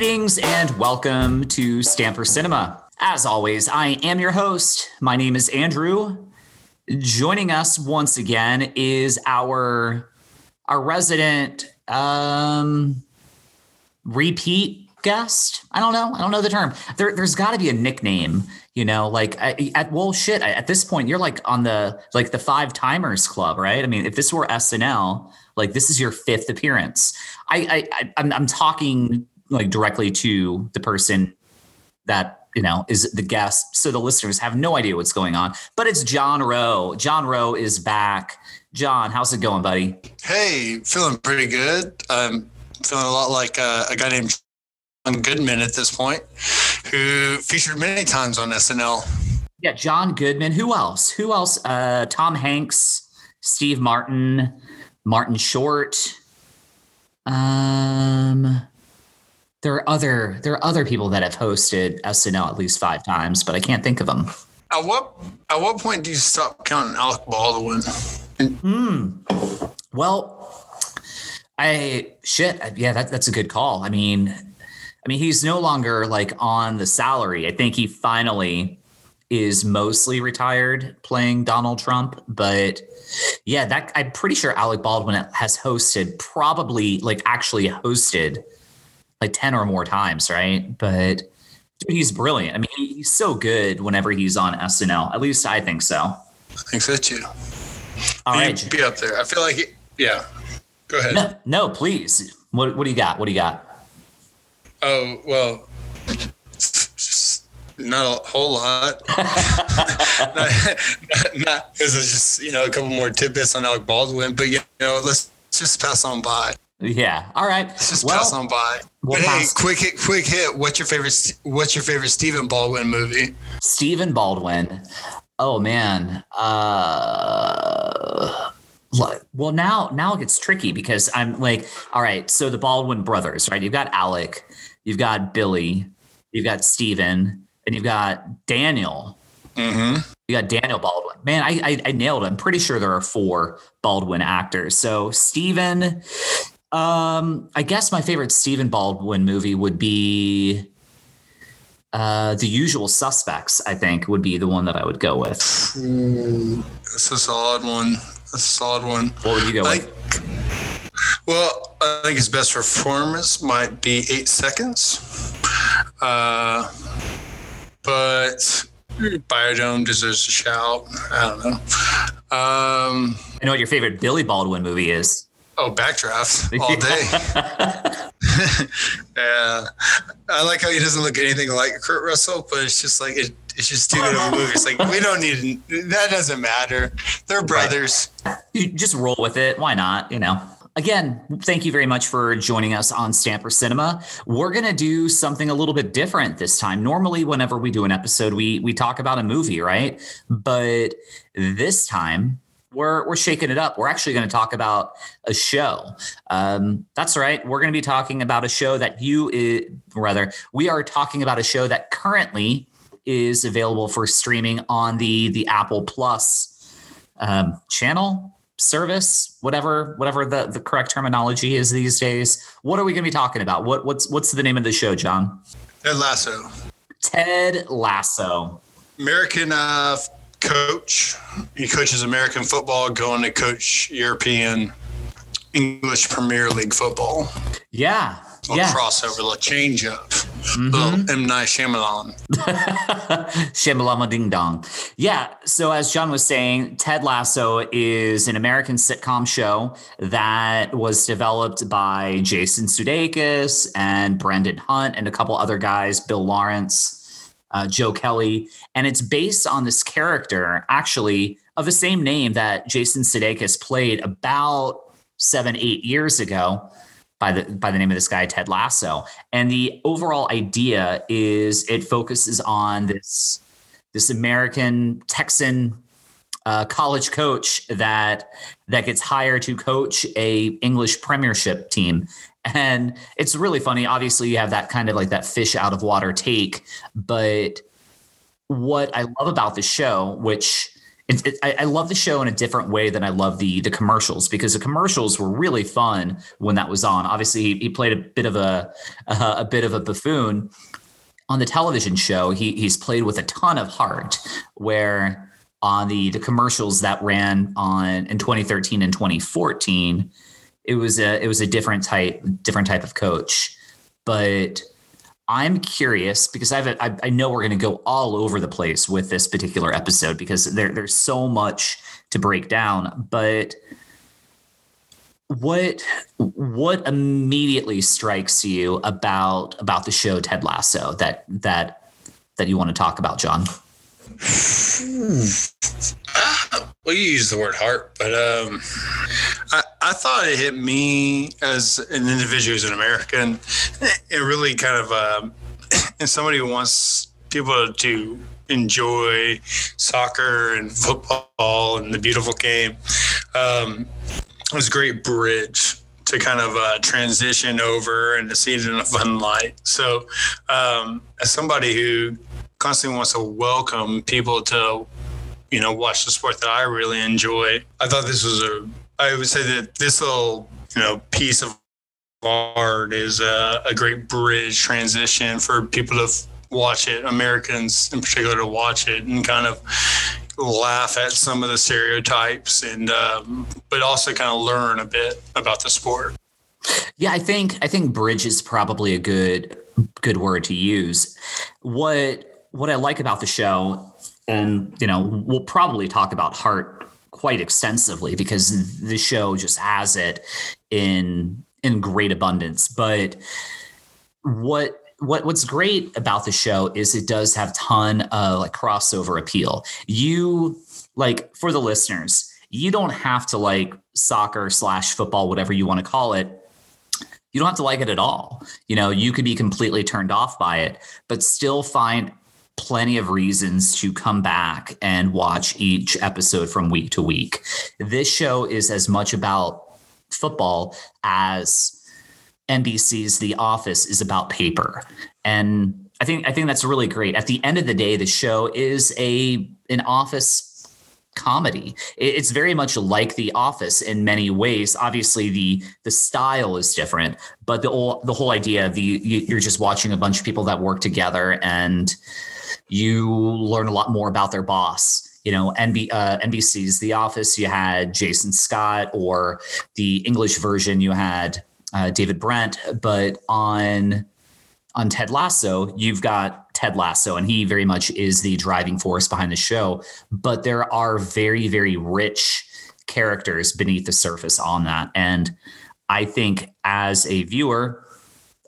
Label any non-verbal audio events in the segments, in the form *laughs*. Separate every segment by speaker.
Speaker 1: Greetings and welcome to Stamper Cinema. As always, I am your host. My name is Andrew. Joining us once again is our our resident um repeat guest. I don't know. I don't know the term. There, there's got to be a nickname. You know, like at well, shit. At this point, you're like on the like the five timers club, right? I mean, if this were SNL, like this is your fifth appearance. I, I, I'm, I'm talking like directly to the person that you know is the guest, so the listeners have no idea what's going on. But it's John Rowe. John Rowe is back. John, how's it going, buddy?
Speaker 2: Hey, feeling pretty good. I'm feeling a lot like uh, a guy named John Goodman at this point, who featured many times on SNL.
Speaker 1: Yeah, John Goodman. Who else? Who else? Uh, Tom Hanks, Steve Martin, Martin Short. Um, there are other there are other people that have hosted SNL at least five times, but I can't think of them.
Speaker 2: At what at what point do you stop counting Alec Baldwin?
Speaker 1: Hmm. Well, I shit. Yeah, that, that's a good call. I mean, I mean, he's no longer like on the salary. I think he finally is mostly retired playing Donald Trump, but yeah, that I'm pretty sure Alec Baldwin has hosted probably like actually hosted like 10 or more times, right? But dude, he's brilliant. I mean, he's so good whenever he's on SNL. At least I think so.
Speaker 2: I think so too.
Speaker 1: All
Speaker 2: He'd
Speaker 1: right.
Speaker 2: be up there. I feel like, he, yeah. Go ahead.
Speaker 1: No, no, please. What what do you got? What do you got?
Speaker 2: Oh well, not a whole lot. *laughs* not, not, not this is just you know a couple more tidbits on Alec Baldwin, but you know let's just pass on by.
Speaker 1: Yeah. All right.
Speaker 2: Let's just
Speaker 1: Well,
Speaker 2: pass on by.
Speaker 1: we'll
Speaker 2: but hey, quick hit, quick hit. What's your favorite? What's your favorite Stephen Baldwin movie?
Speaker 1: Stephen Baldwin. Oh man. Uh well now now it gets tricky because I'm like, all right, so the Baldwin brothers, right? You've got Alec, you've got Billy, you've got Stephen, and you've got Daniel.
Speaker 2: Mm-hmm.
Speaker 1: You got Daniel Baldwin. Man, I, I I nailed it. I'm pretty sure there are four Baldwin actors. So Stephen, um, I guess my favorite Stephen Baldwin movie would be uh The Usual Suspects, I think would be the one that I would go with.
Speaker 2: That's a solid one. That's a solid one.
Speaker 1: What would you go
Speaker 2: I
Speaker 1: with?
Speaker 2: well, I think his best performance might be eight seconds. Uh, but Biodome deserves a shout. I don't know. Um,
Speaker 1: I know what your favorite Billy Baldwin movie is.
Speaker 2: Oh, Backdraft all *laughs* day. *laughs* yeah. I like how he doesn't look anything like Kurt Russell, but it's just like, it, it's just too good of a movie. It's like, we don't need, that doesn't matter. They're brothers.
Speaker 1: You just roll with it. Why not? You know. Again, thank you very much for joining us on Stamper Cinema. We're gonna do something a little bit different this time. Normally, whenever we do an episode, we we talk about a movie, right? But this time, we're we're shaking it up. We're actually going to talk about a show. Um, that's right. We're going to be talking about a show that you, uh, rather, we are talking about a show that currently is available for streaming on the the Apple Plus um, channel service, whatever whatever the the correct terminology is these days. What are we going to be talking about? What what's what's the name of the show, John?
Speaker 2: Ted Lasso.
Speaker 1: Ted Lasso.
Speaker 2: American uh, coach. He coaches American football, going to coach European English Premier League football.
Speaker 1: Yeah.
Speaker 2: A
Speaker 1: Yeah.
Speaker 2: crossover, a change up.
Speaker 1: Mhm.
Speaker 2: Little M Night Shyamalan. *laughs*
Speaker 1: Shimalama ding dong. Yeah. So, as John was saying, Ted Lasso is an American sitcom show that was developed by Jason Sudeikis and Brendan Hunt and a couple other guys, Bill Lawrence, uh, Joe Kelly. And it's based on this character, actually, of the same name that Jason Sudeikis played about seven, eight years ago by the by the name of this guy Ted Lasso. And the overall idea is it focuses on this this American Texan uh, college coach that that gets hired to coach a English Premiership team. And it's really funny. Obviously, you have that kind of like that fish out of water take, but what I love about the show, which it, it, I, I love the show in a different way than I love the the commercials because the commercials were really fun when that was on. Obviously, he, he played a bit of a uh, *laughs* a bit of a buffoon on the television show. He he's played with a ton of heart. Where on the the commercials that ran on in 2013 and 2014, it was a it was a different type different type of coach, but I'm curious because I've I, I know we're going to go all over the place with this particular episode because there there's so much to break down. But what what immediately strikes you about about the show Ted Lasso that that that you want to talk about, John? *sighs*
Speaker 2: Well, you use the word heart, but um, I, I thought it hit me as an individual, as an American. It really kind of, um, *clears throat* and somebody who wants people to enjoy soccer and football and the beautiful game. Um, it was a great bridge to kind of uh, transition over and to see it in a fun light. So, um, as somebody who constantly wants to welcome people to, you know, watch the sport that I really enjoy, I thought this was a I would say that this little, you know, piece of art is a, a great bridge transition for people to watch it, Americans in particular, to watch it and kind of laugh at some of the stereotypes and, um, but also kind of learn a bit about the sport.
Speaker 1: Yeah, I think I think bridge is probably a good good word to use. What what I like about the show, and you know, we'll probably talk about heart quite extensively because the show just has it in in great abundance. But what what what's great about the show is it does have ton of like crossover appeal. You like for the listeners, you don't have to like soccer slash football, whatever you want to call it. You don't have to like it at all. You know, you could be completely turned off by it, but still find plenty of reasons to come back and watch each episode from week to week. This show is as much about football as NBC's The Office is about paper. And I think I think that's really great. At the end of the day, the show is a an office comedy. It's very much like The Office in many ways. Obviously, the the style is different, but the whole the whole idea of the you're just watching a bunch of people that work together and you learn a lot more about their boss. You know, NB, uh, NBC's The Office, you had Jason Scott, or the English version, you had uh, David Brent. But on on Ted Lasso, you've got Ted Lasso, and he very much is the driving force behind the show. But there are very, very rich characters beneath the surface on that. And I think as a viewer,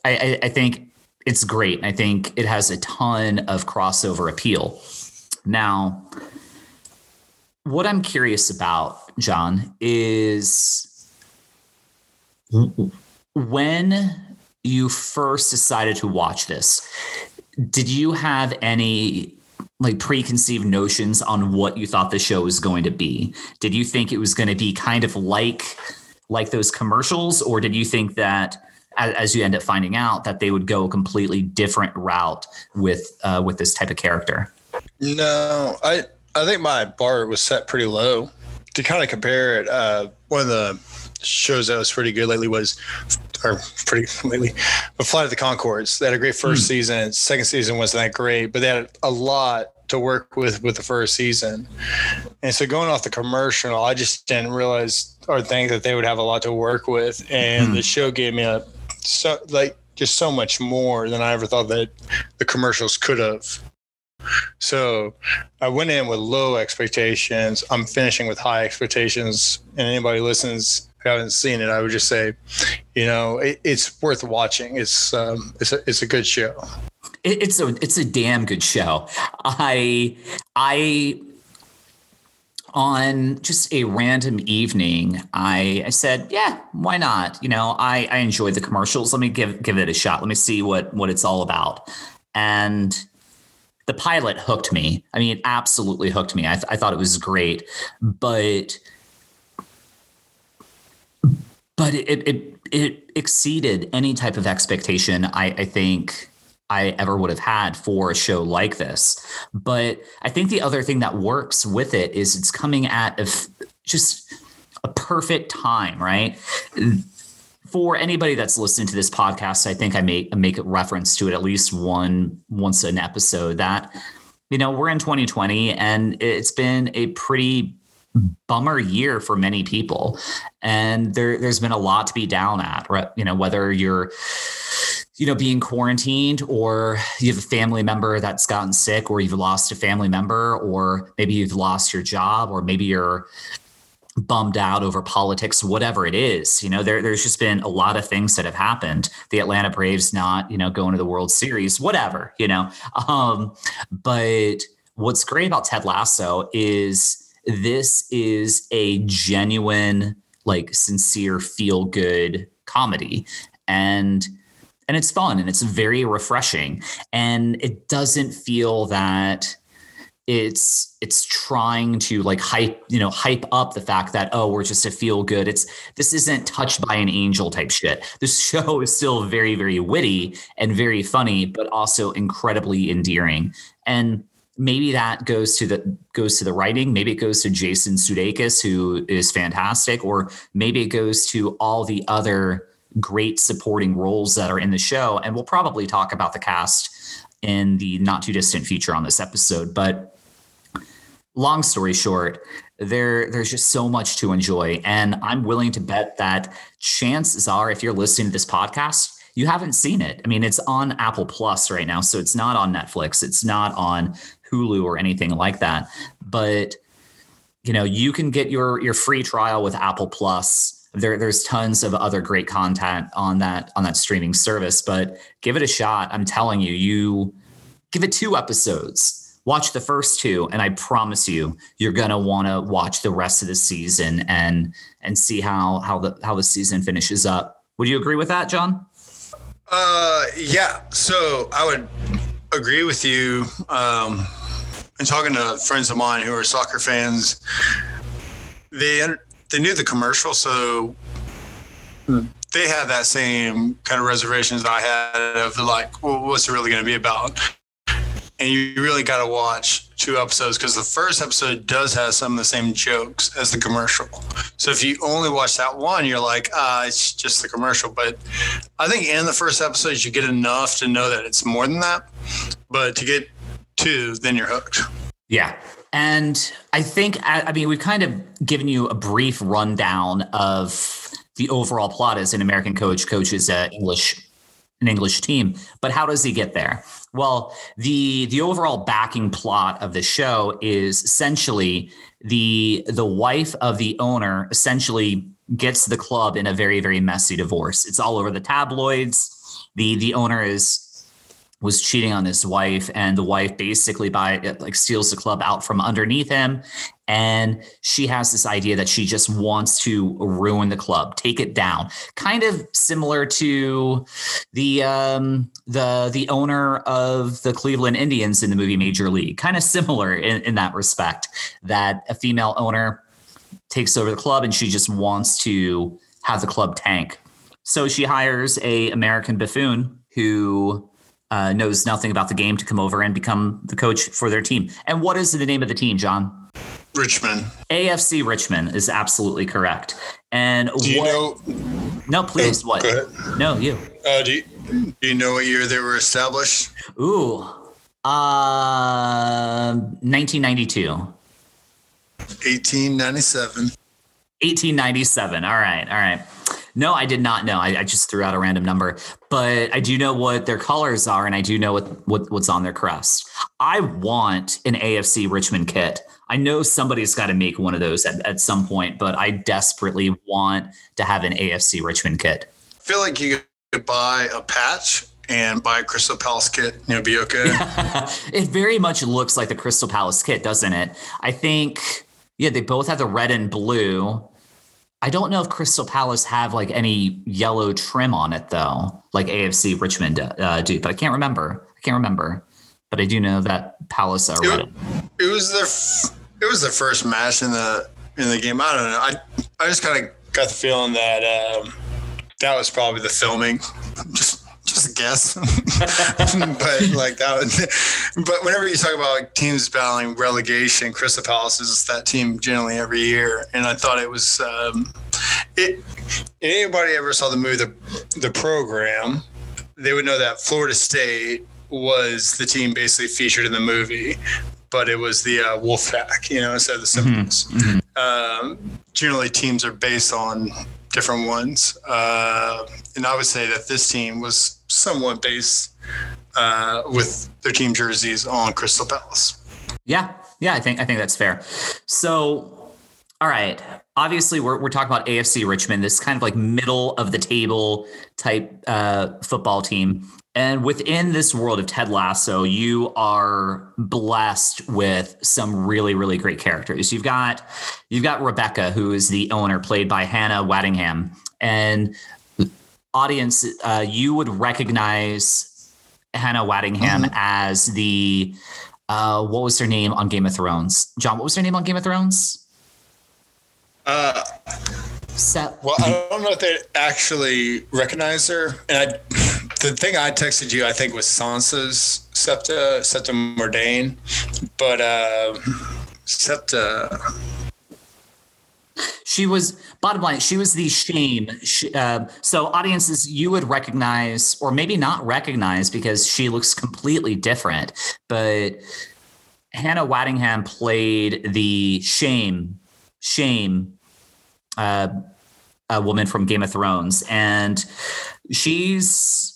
Speaker 1: I, I, I think it's great. I think it has a ton of crossover appeal. Now, what I'm curious about, John, is when you first decided to watch this, did you have any like preconceived notions on what you thought the show was going to be? Did you think it was going to be kind of like like those commercials or did you think that as, you end up finding out that they would go a completely different route with uh, with this type of character.
Speaker 2: No, I I think my bar was set pretty low. To kind of compare it, uh, one of the shows that was pretty good lately was, or pretty *laughs* lately, but Flight of the Conchords. They had a great first mm. season. Second season wasn't that great, but they had a lot to work with with the first season. And so going off the commercial, I just didn't realize or think that they would have a lot to work with. And mm. the show gave me a so like just so much more than I ever thought that the commercials could have. So I went in with low expectations. I'm finishing with high expectations. And anybody listens who haven't seen it, I would just say, you know, it, it's worth watching. It's um, it's a it's a good show.
Speaker 1: it's a it's a damn good show. I I on just a random evening, I, I said, yeah, why not? You know, I, I enjoyed the commercials. Let me give give it a shot. Let me see what what it's all about. And the pilot hooked me. I mean, it absolutely hooked me. I, th- I thought it was great, but but it, it it exceeded any type of expectation. I, I think I ever would have had for a show like this. But I think the other thing that works with it is it's coming at a just a perfect time, right? For anybody that's listening to this podcast, I think I make make a reference to it at least one once an episode that you know we're in 2020 and it's been a pretty bummer year for many people and there there's been a lot to be down at right you know whether you're you know being quarantined or you have a family member that's gotten sick or you've lost a family member or maybe you've lost your job or maybe you're bummed out over politics whatever it is you know there, there's just been a lot of things that have happened. The atlanta braves not you know going to the world series whatever you know. Um but what's great about ted lasso is this is a genuine like sincere feel good comedy. And and it's fun and it's very refreshing and it doesn't feel that it's it's trying to like hype you know hype up the fact that oh we're just a feel good. It's this isn't touched by an angel type shit. *laughs* This show is still very very witty and very funny but also incredibly endearing. And maybe that goes to the goes to the writing. Maybe it goes to jason sudeikis who is fantastic or maybe it goes to all the other great supporting roles that are in the show and we'll probably talk about the cast in the not too distant future on this episode but long story short there there's just so much to enjoy and i'm willing to bet that chances are if you're listening to this podcast you haven't seen it i mean it's on apple plus right now so it's not on netflix it's not on Hulu or anything like that. But you know, you can get your your free trial with Apple Plus. There, there's tons of other great content on that on that streaming service. But give it a shot. I'm telling you, you give it two episodes. Watch the first two, and I promise you, you're gonna want to watch the rest of the season and and see how how the how the season finishes up. Would you agree with that, John?
Speaker 2: Uh, yeah. So I would agree with you. Um, and talking to friends of mine who are soccer fans, they they knew the commercial, so they had that same kind of reservations I had of like, well, what's it really going to be about? And you really got to watch two episodes because the first episode does have some of the same jokes as the commercial. So if you only watch that one, you're like, ah, it's just the commercial. But I think in the first episode, you get enough to know that it's more than that. But to get two, then you're hooked.
Speaker 1: Yeah. And I think, I mean, we've kind of given you a brief rundown of the overall plot as an American coach coaches an English an English team. But how does he get there? Well, the the overall backing plot of the show is essentially the the wife of the owner essentially gets the club in a very very messy divorce. It's all over the tabloids. The the owner is was cheating on his wife and the wife basically by like steals the club out from underneath him and she has this idea that she just wants to ruin the club take it down. Kind of similar to the um the the owner of the cleveland indians in the movie major league. Kind of similar in, in that respect that a female owner takes over the club and she just wants to have the club tank. So she hires a american buffoon who uh, knows nothing about the game to come over and become the coach for their team. And what is the name of the team, John?
Speaker 2: Richmond.
Speaker 1: AFC Richmond is absolutely correct. And
Speaker 2: do you
Speaker 1: what,
Speaker 2: know?
Speaker 1: No, please. Oh, what? No, you.
Speaker 2: Uh, do you do you know what year they were established?
Speaker 1: Ooh, uh, 1992.
Speaker 2: 1897.
Speaker 1: 1897. All right. All right. No, I did not know. I, I, just threw out a random number, but I do know what their colors are, and I do know what, what what's on their crest. I want an AFC Richmond kit. I know somebody's got to make one of those at, at some point, but I desperately want to have an AFC Richmond kit.
Speaker 2: I feel like you could buy a patch and buy a Crystal Palace kit, you know, be okay. *laughs*
Speaker 1: it very much looks like the Crystal Palace kit, doesn't it? I think, yeah, they both have the red and blue. I don't know if Crystal Palace have like any yellow trim on it though, like AFC Richmond uh, do, but I can't remember. I can't remember, but I do know that Palace are red.
Speaker 2: It was their it was their first match in the in the game. I don't know. I I just kind of got the feeling that um, that was probably the filming. Just just a guess. *laughs* *laughs* but like that would, *laughs* but whenever you talk about like teams battling relegation, Crystal Palace is that team generally every year. And I thought it was, um, it, anybody ever saw the movie, the, the program, they would know that Florida State was the team basically featured in the movie, but it was the uh, Wolfpack, you know, instead of the. Mm-hmm. mm-hmm. Um, generally, teams are based on different ones. Uh, and I would say that this team was somewhat based uh, with their team jerseys on Crystal Palace.
Speaker 1: Yeah, yeah, I think I think that's fair. So, all right, obviously we're we're talking about AFC Richmond, this kind of like middle of the table type uh, football team. And within this world of Ted Lasso, you are blessed with some really, really great characters. You've got you've got Rebecca, who is the owner, played by Hannah Waddingham, and audience, uh, you would recognize Hannah Waddingham mm-hmm. as the uh, what was her name on Game of Thrones? John, what was her name on Game of Thrones?
Speaker 2: Uh, Set. Well, I don't know if they actually recognize her, and I *laughs* the thing I texted you, I think, was Sansa's Septa Septa Mordane, but uh, Septa.
Speaker 1: She was bottom line. She was the shame. She, uh, so audiences, you would recognize, or maybe not recognize, because she looks completely different. But Hannah Waddingham played the shame, shame, uh, a woman from Game of Thrones, and she's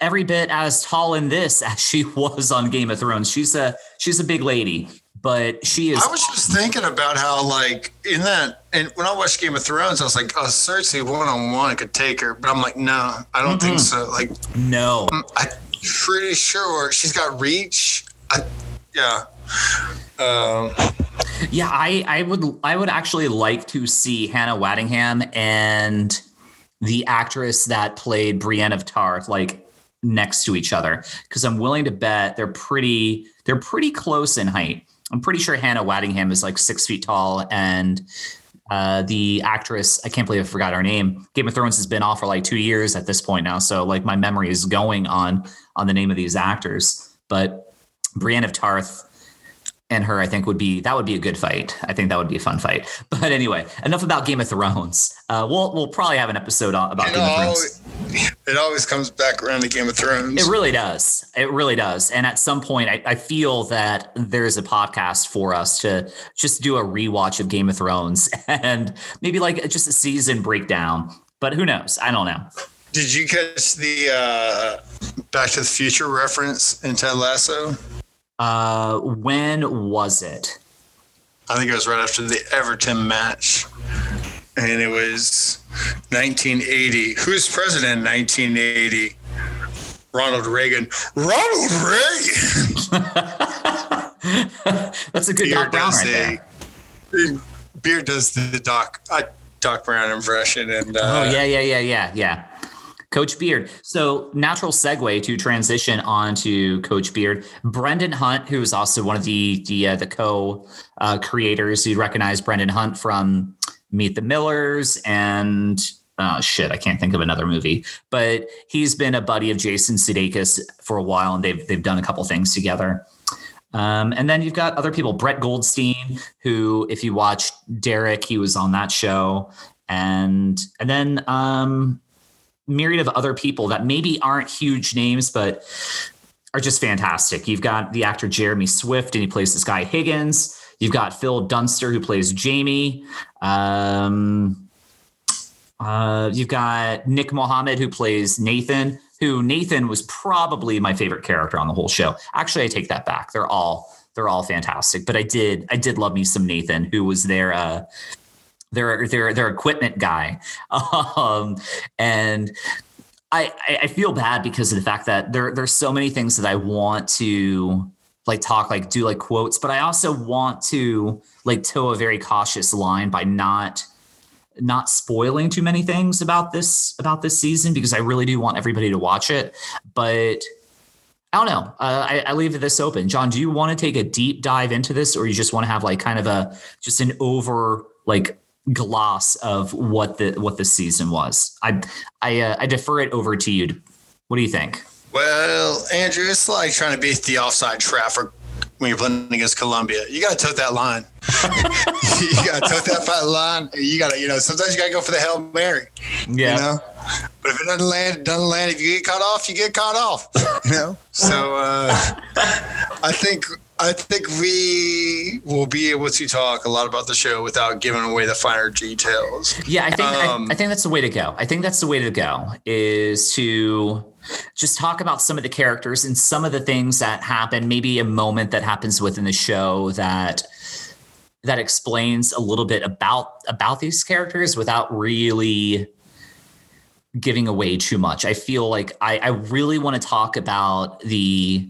Speaker 1: every bit as tall in this *laughs* as she was on Game of Thrones. She's a she's a big lady, but she is.
Speaker 2: I was just thinking about how like in that and when I watched Game of Thrones, I was like, oh, Cersei one on one could take her, but I'm like, no, I don't mm-hmm. think so. Like,
Speaker 1: no,
Speaker 2: I'm, I'm pretty sure she's got reach. I, yeah. Um,
Speaker 1: yeah, I, I would I would actually like to see Hannah Waddingham and the actress that played Brienne of Tarth like next to each other because I'm willing to bet they're pretty they're pretty close in height. I'm pretty sure Hannah Waddingham is like six feet tall, and uh, the actress I can't believe I forgot her name. Game of Thrones has been off for like two years at this point now, so like my memory is going on on the name of these actors. But Brienne of Tarth and her, I think would be that would be a good fight. I think that would be a fun fight. *laughs* But anyway, enough about Game of Thrones. Uh, we'll we'll probably have an episode about you Game of Thrones.
Speaker 2: It always comes back around to Game of Thrones.
Speaker 1: It really does. It really does. And at some point, I, I feel that there's a podcast for us to just do a rewatch of Game of Thrones *laughs* and maybe like just a season breakdown. But who knows? I don't know.
Speaker 2: Did you catch the uh, Back to the Future reference in Ted Lasso?
Speaker 1: Uh, when was it?
Speaker 2: I think it was right after the Everton match. And it was 1980. Who's president in 1980? Ronald Reagan. Ronald Reagan! *laughs*
Speaker 1: That's a good Doc Brown right there.
Speaker 2: Beard does the Doc, uh, Doc Brown impression. and uh,
Speaker 1: Oh, yeah, yeah, yeah, yeah, yeah. Coach Beard. So, natural segue to transition onto Coach Beard. Brendan Hunt, who is also one of the the, uh, the co uh, creators, you recognize Brendan Hunt from Meet the Millers and oh shit, I can't think of another movie, but he's been a buddy of Jason Sudeikis for a while, and they've they've done a couple things together. Um, and then you've got other people, Brett Goldstein, who, if you watch Derek, he was on that show, and and then um, myriad of other people that maybe aren't huge names, but are just fantastic. You've got the actor Jeremy Swift, and he plays this guy Higgins. You've got Phil Dunster, who plays Jamie. Um, uh, you've got Nick Mohammed, who plays Nathan. Who Nathan was probably my favorite character on the whole show. Actually, I take that back. They're all they're all fantastic. But I did I did love me some Nathan, who was their uh, their their their equipment guy, *laughs* um, and I I feel bad because of the fact that there there's so many things that I want to like talk like do like quotes, but I also want to like toe a very cautious line by not not spoiling too many things about this about this season because I really do want everybody to watch it, but. I don't know. Uh, I, I leave this open. John, do you want to take a deep dive into this, or you just want to have like kind of a just an over like gloss of what the what the season was. I I uh, I defer it over to you What do you think?
Speaker 2: Well, Andrew, it's like trying to beat the offside traffic when you're playing against Colombia. You got to tote that line. *laughs* you got to tote that line. You got to, you know, sometimes you got to go for the Hail Mary.
Speaker 1: Yeah.
Speaker 2: You know? But if it doesn't land, it doesn't land. If you get caught off, you get caught off. *laughs* You know? So uh, I think I think we will be able to talk a lot about the show without giving away the finer details.
Speaker 1: Yeah, I think
Speaker 2: Um,
Speaker 1: I, I think that's the way to go. I think that's the way to go is to just talk about some of the characters and some of the things that happen, maybe a moment that happens within the show that that explains a little bit about about these characters without really giving away too much. I feel like I, I really want to talk about the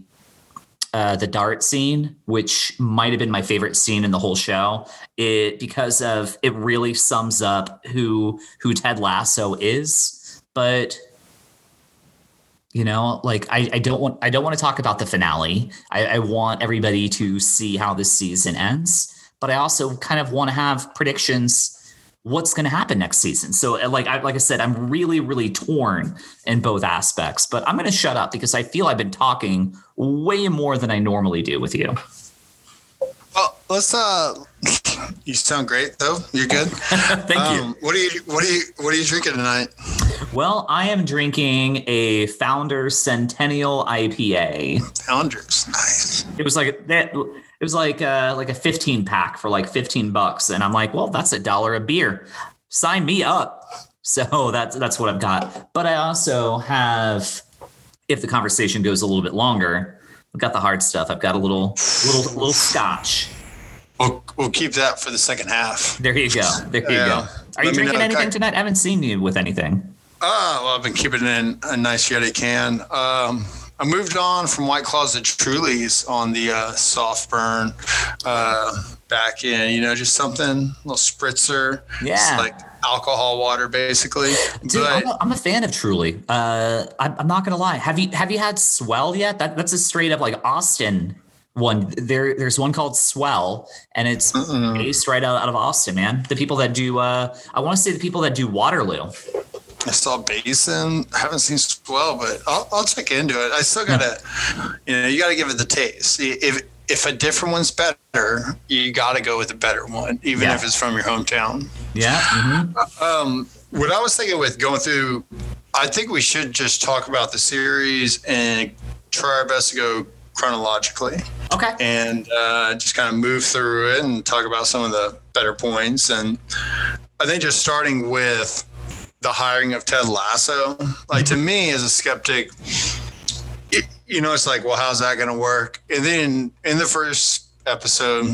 Speaker 1: uh, the dart scene, which might have been my favorite scene in the whole show, it because of it really sums up who who Ted Lasso is. But you know, like I, I don't want I don't want to talk about the finale. I, I want everybody to see how this season ends, but I also kind of want to have predictions what's going to happen next season. So uh, like I like I said, I'm really really torn in both aspects. But I'm going to shut up because I feel I've been talking way more than I normally do with you.
Speaker 2: Well, let's. uh *laughs* You sound great though. You're good. *laughs*
Speaker 1: Thank you.
Speaker 2: Um, what are you? What are you? What are you drinking tonight?
Speaker 1: Well, I am drinking a Founder Centennial IPA.
Speaker 2: Founders. Nice.
Speaker 1: It was like that. It was like uh, like a 15 pack for like 15 bucks, and I'm like, well, that's a dollar a beer. Sign me up. *laughs* So that's that's what I've got. But I also have, if the conversation goes a little bit longer, I've got the hard stuff. I've got a little little little scotch.
Speaker 2: We'll we'll keep that for the second half.
Speaker 1: There you go. There you
Speaker 2: Yeah.
Speaker 1: go. Are
Speaker 2: Let
Speaker 1: you drinking
Speaker 2: know.
Speaker 1: anything tonight? I haven't seen you with anything.
Speaker 2: Oh, well, I've been keeping it in a nice Yeti can. Um, I moved on from White Claws to Trulies on the uh, soft burn uh, back in, you know, just something, a little spritzer.
Speaker 1: Yeah.
Speaker 2: It's like alcohol water, basically.
Speaker 1: Dude,
Speaker 2: but
Speaker 1: I'm, a, I'm a fan of Truly. Uh, I'm, I'm not gonna lie. Have you have you had Swell yet? That that's a straight up like Austin one. There there's one called Swell, and it's
Speaker 2: Mm-mm.
Speaker 1: based right out, out of Austin, man. The people that do uh, I want to say the people that do Waterloo.
Speaker 2: I saw Basin. I haven't seen Swell, but I'll, I'll check into it. I still gotta, you know, you gotta give it the taste. If if a different one's better, you gotta go with a better one, even
Speaker 1: Yeah.
Speaker 2: if it's from your hometown.
Speaker 1: Yeah. mhm.
Speaker 2: Um, what I was thinking with going through, I think we should just talk about the series and try our best to go chronologically
Speaker 1: Okay.
Speaker 2: and uh, just kind of move through it and talk about some of the better points. And I think just starting with the hiring of Ted Lasso, like to mm-hmm. me as a skeptic, it, you know, it's like, well, how's that going to work? And then in the first episode,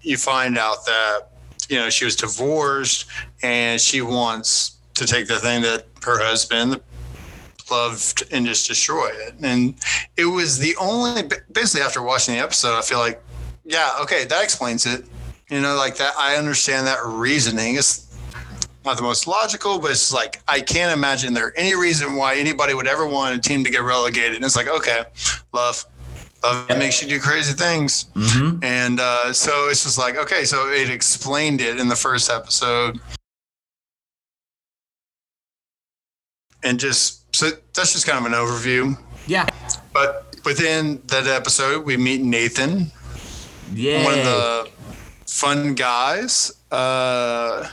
Speaker 2: you find out that, you know, she was divorced and she wants to take the thing that her husband loved and just destroy it. And it was the only, basically, after watching the episode, I feel like, yeah, okay, that explains it. You know, like that, I understand that reasoning. It's not the most logical, but it's like, I can't imagine there any reason why anybody would ever want a team to get relegated. And it's like, okay, love. Love makes you do crazy things.
Speaker 1: Mhm.
Speaker 2: And uh, so it's just like, okay, so it explained it in the first episode. And just, so that's just kind of an overview.
Speaker 1: Yeah.
Speaker 2: But within that episode, we meet Nathan,
Speaker 1: Yeah.
Speaker 2: one of the fun guys. Uh,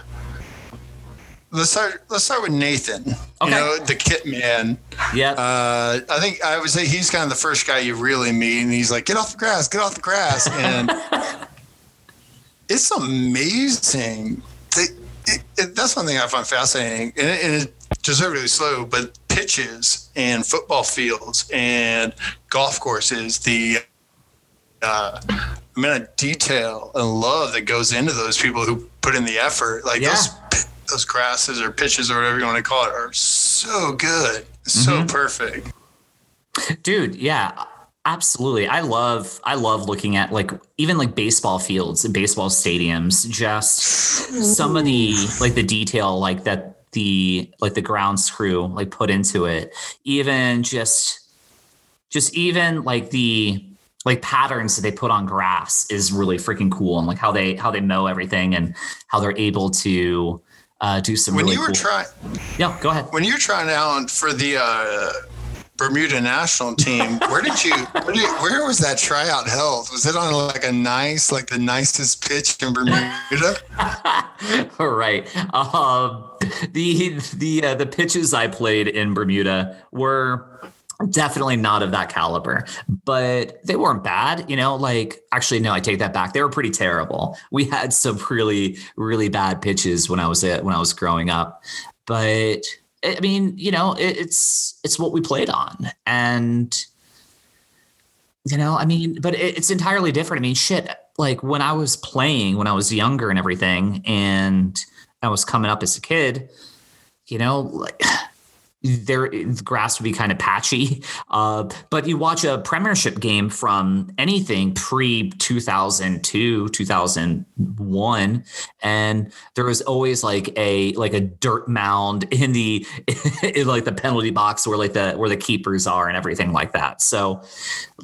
Speaker 2: let's start. Let's start with Nathan.
Speaker 1: Okay.
Speaker 2: You know, the Kit Man.
Speaker 1: yeah.
Speaker 2: Uh, I think I would say he's kind of the first guy you really meet, and he's like, "Get off the grass, get off the grass," and *laughs* it's amazing. They, it, it, that's one thing I find fascinating, and it, and it deservedly slow, but pitches and football fields and golf courses, the uh, amount of detail and love that goes into those people who put in the effort, like
Speaker 1: Yeah.
Speaker 2: those those grasses or pitches or whatever you want to call it, are so good, so
Speaker 1: Mhm.
Speaker 2: perfect.
Speaker 1: dude yeah absolutely i love i love looking at like even like baseball fields and baseball stadiums just some of the like the detail like that the like the grounds crew like put into it even just just even like the like patterns that they put on grass is really freaking cool and like how they how they mow everything and how they're able to uh do some
Speaker 2: When
Speaker 1: really
Speaker 2: you were
Speaker 1: cool
Speaker 2: trying,
Speaker 1: yeah go ahead
Speaker 2: when you're trying out for the uh, Bermuda national team. *laughs* Where did you? Where, did, where was that tryout held? Was it on like a nice, like the nicest pitch in Bermuda? *laughs*
Speaker 1: right. Um, the the uh, the pitches I played in Bermuda were definitely not of that caliber, but they weren't bad. You know, like actually, no, I take that back. They were pretty terrible. We had some really, really bad pitches when I was at, when I was growing up, but I mean, you know, it, it's it's what we played on, and you know, I mean, but it, it's entirely different. I mean, shit, like when I was playing when I was younger and everything, and I was coming up as a kid, you know, like there the grass would be kind of patchy. *laughs* Uh, but you watch a premiership game from anything pre 2002, 2001, and there was always like a like a dirt mound *laughs* in the *laughs* in like the penalty box where like the where the keepers are and everything like that. So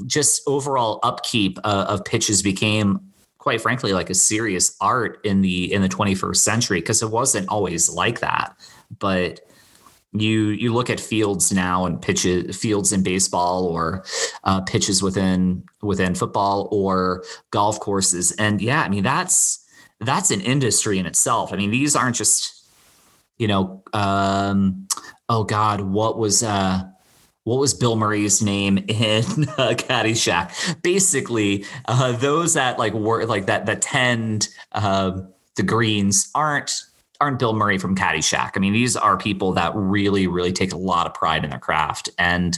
Speaker 1: just overall upkeep uh, of pitches became quite frankly like a serious art in the in the 21st century because it wasn't always like that but you you look at fields now and pitches fields in baseball or uh, pitches within within football or golf courses and yeah i mean that's that's an industry in itself i mean these aren't just you know um oh god what was uh what was Bill Murray's name in *laughs* uh, Caddyshack? Basically, uh, those that like work like that that tend uh, the greens aren't aren't Bill Murray from Caddyshack. I mean, these are people that really, really take a lot of pride in their craft. And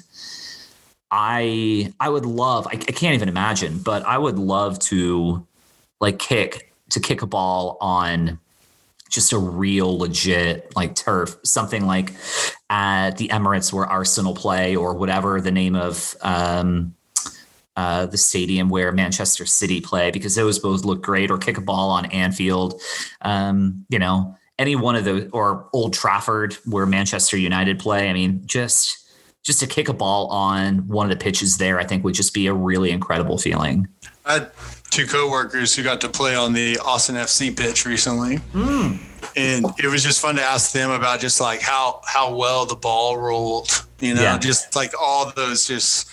Speaker 1: I I would love, I, I can't even imagine, but I would love to like kick to kick a ball on just a real legit like turf, something like at the Emirates where Arsenal play or whatever the name of um, uh, the stadium where Manchester City play because those both look great, or kick a ball on Anfield. Um, you know, any one of those or Old Trafford where Manchester United play. I mean, just just to kick a ball on one of the pitches there, I think would just be a really incredible feeling.
Speaker 2: I had two coworkers who got to play on the Austin FC pitch recently.
Speaker 1: Mm.
Speaker 2: And it was just fun to ask them about just like how how well the ball rolled, you know, yeah. just like all those just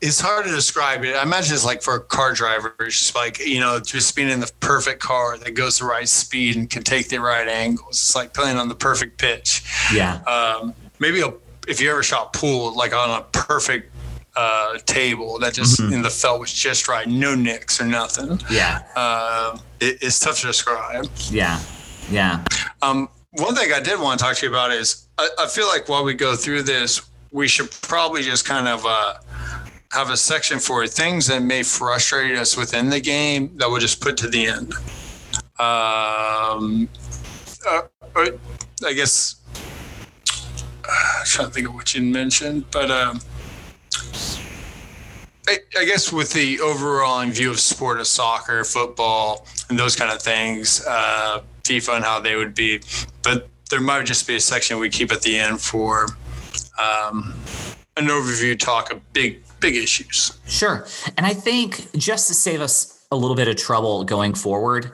Speaker 2: it's hard to describe it. I imagine it's like for a car driver, it's just like, you know, just being in the perfect car that goes the right speed and can take the right angles. It's like playing on the perfect pitch.
Speaker 1: Yeah.
Speaker 2: Um, maybe a, if you ever shot pool, like on a perfect uh, table that just mm-hmm. in the felt was just right, no nicks or nothing.
Speaker 1: Yeah.
Speaker 2: Uh, it, it's tough to describe.
Speaker 1: Yeah. Yeah.
Speaker 2: Um, one thing I did want to talk to you about is I, I feel like while we go through this, we should probably just kind of uh, have a section for things that may frustrate us within the game that we'll just put to the end. Um, uh, I guess I'm trying to think of what you mentioned, but um, I, I, guess with the overall view of sport of soccer, football, and those kind of things, uh, FIFA and how they would be, but there might just be a section we keep at the end for um, an overview talk of big big issues.
Speaker 1: Sure. And I think just to save us a little bit of trouble going forward,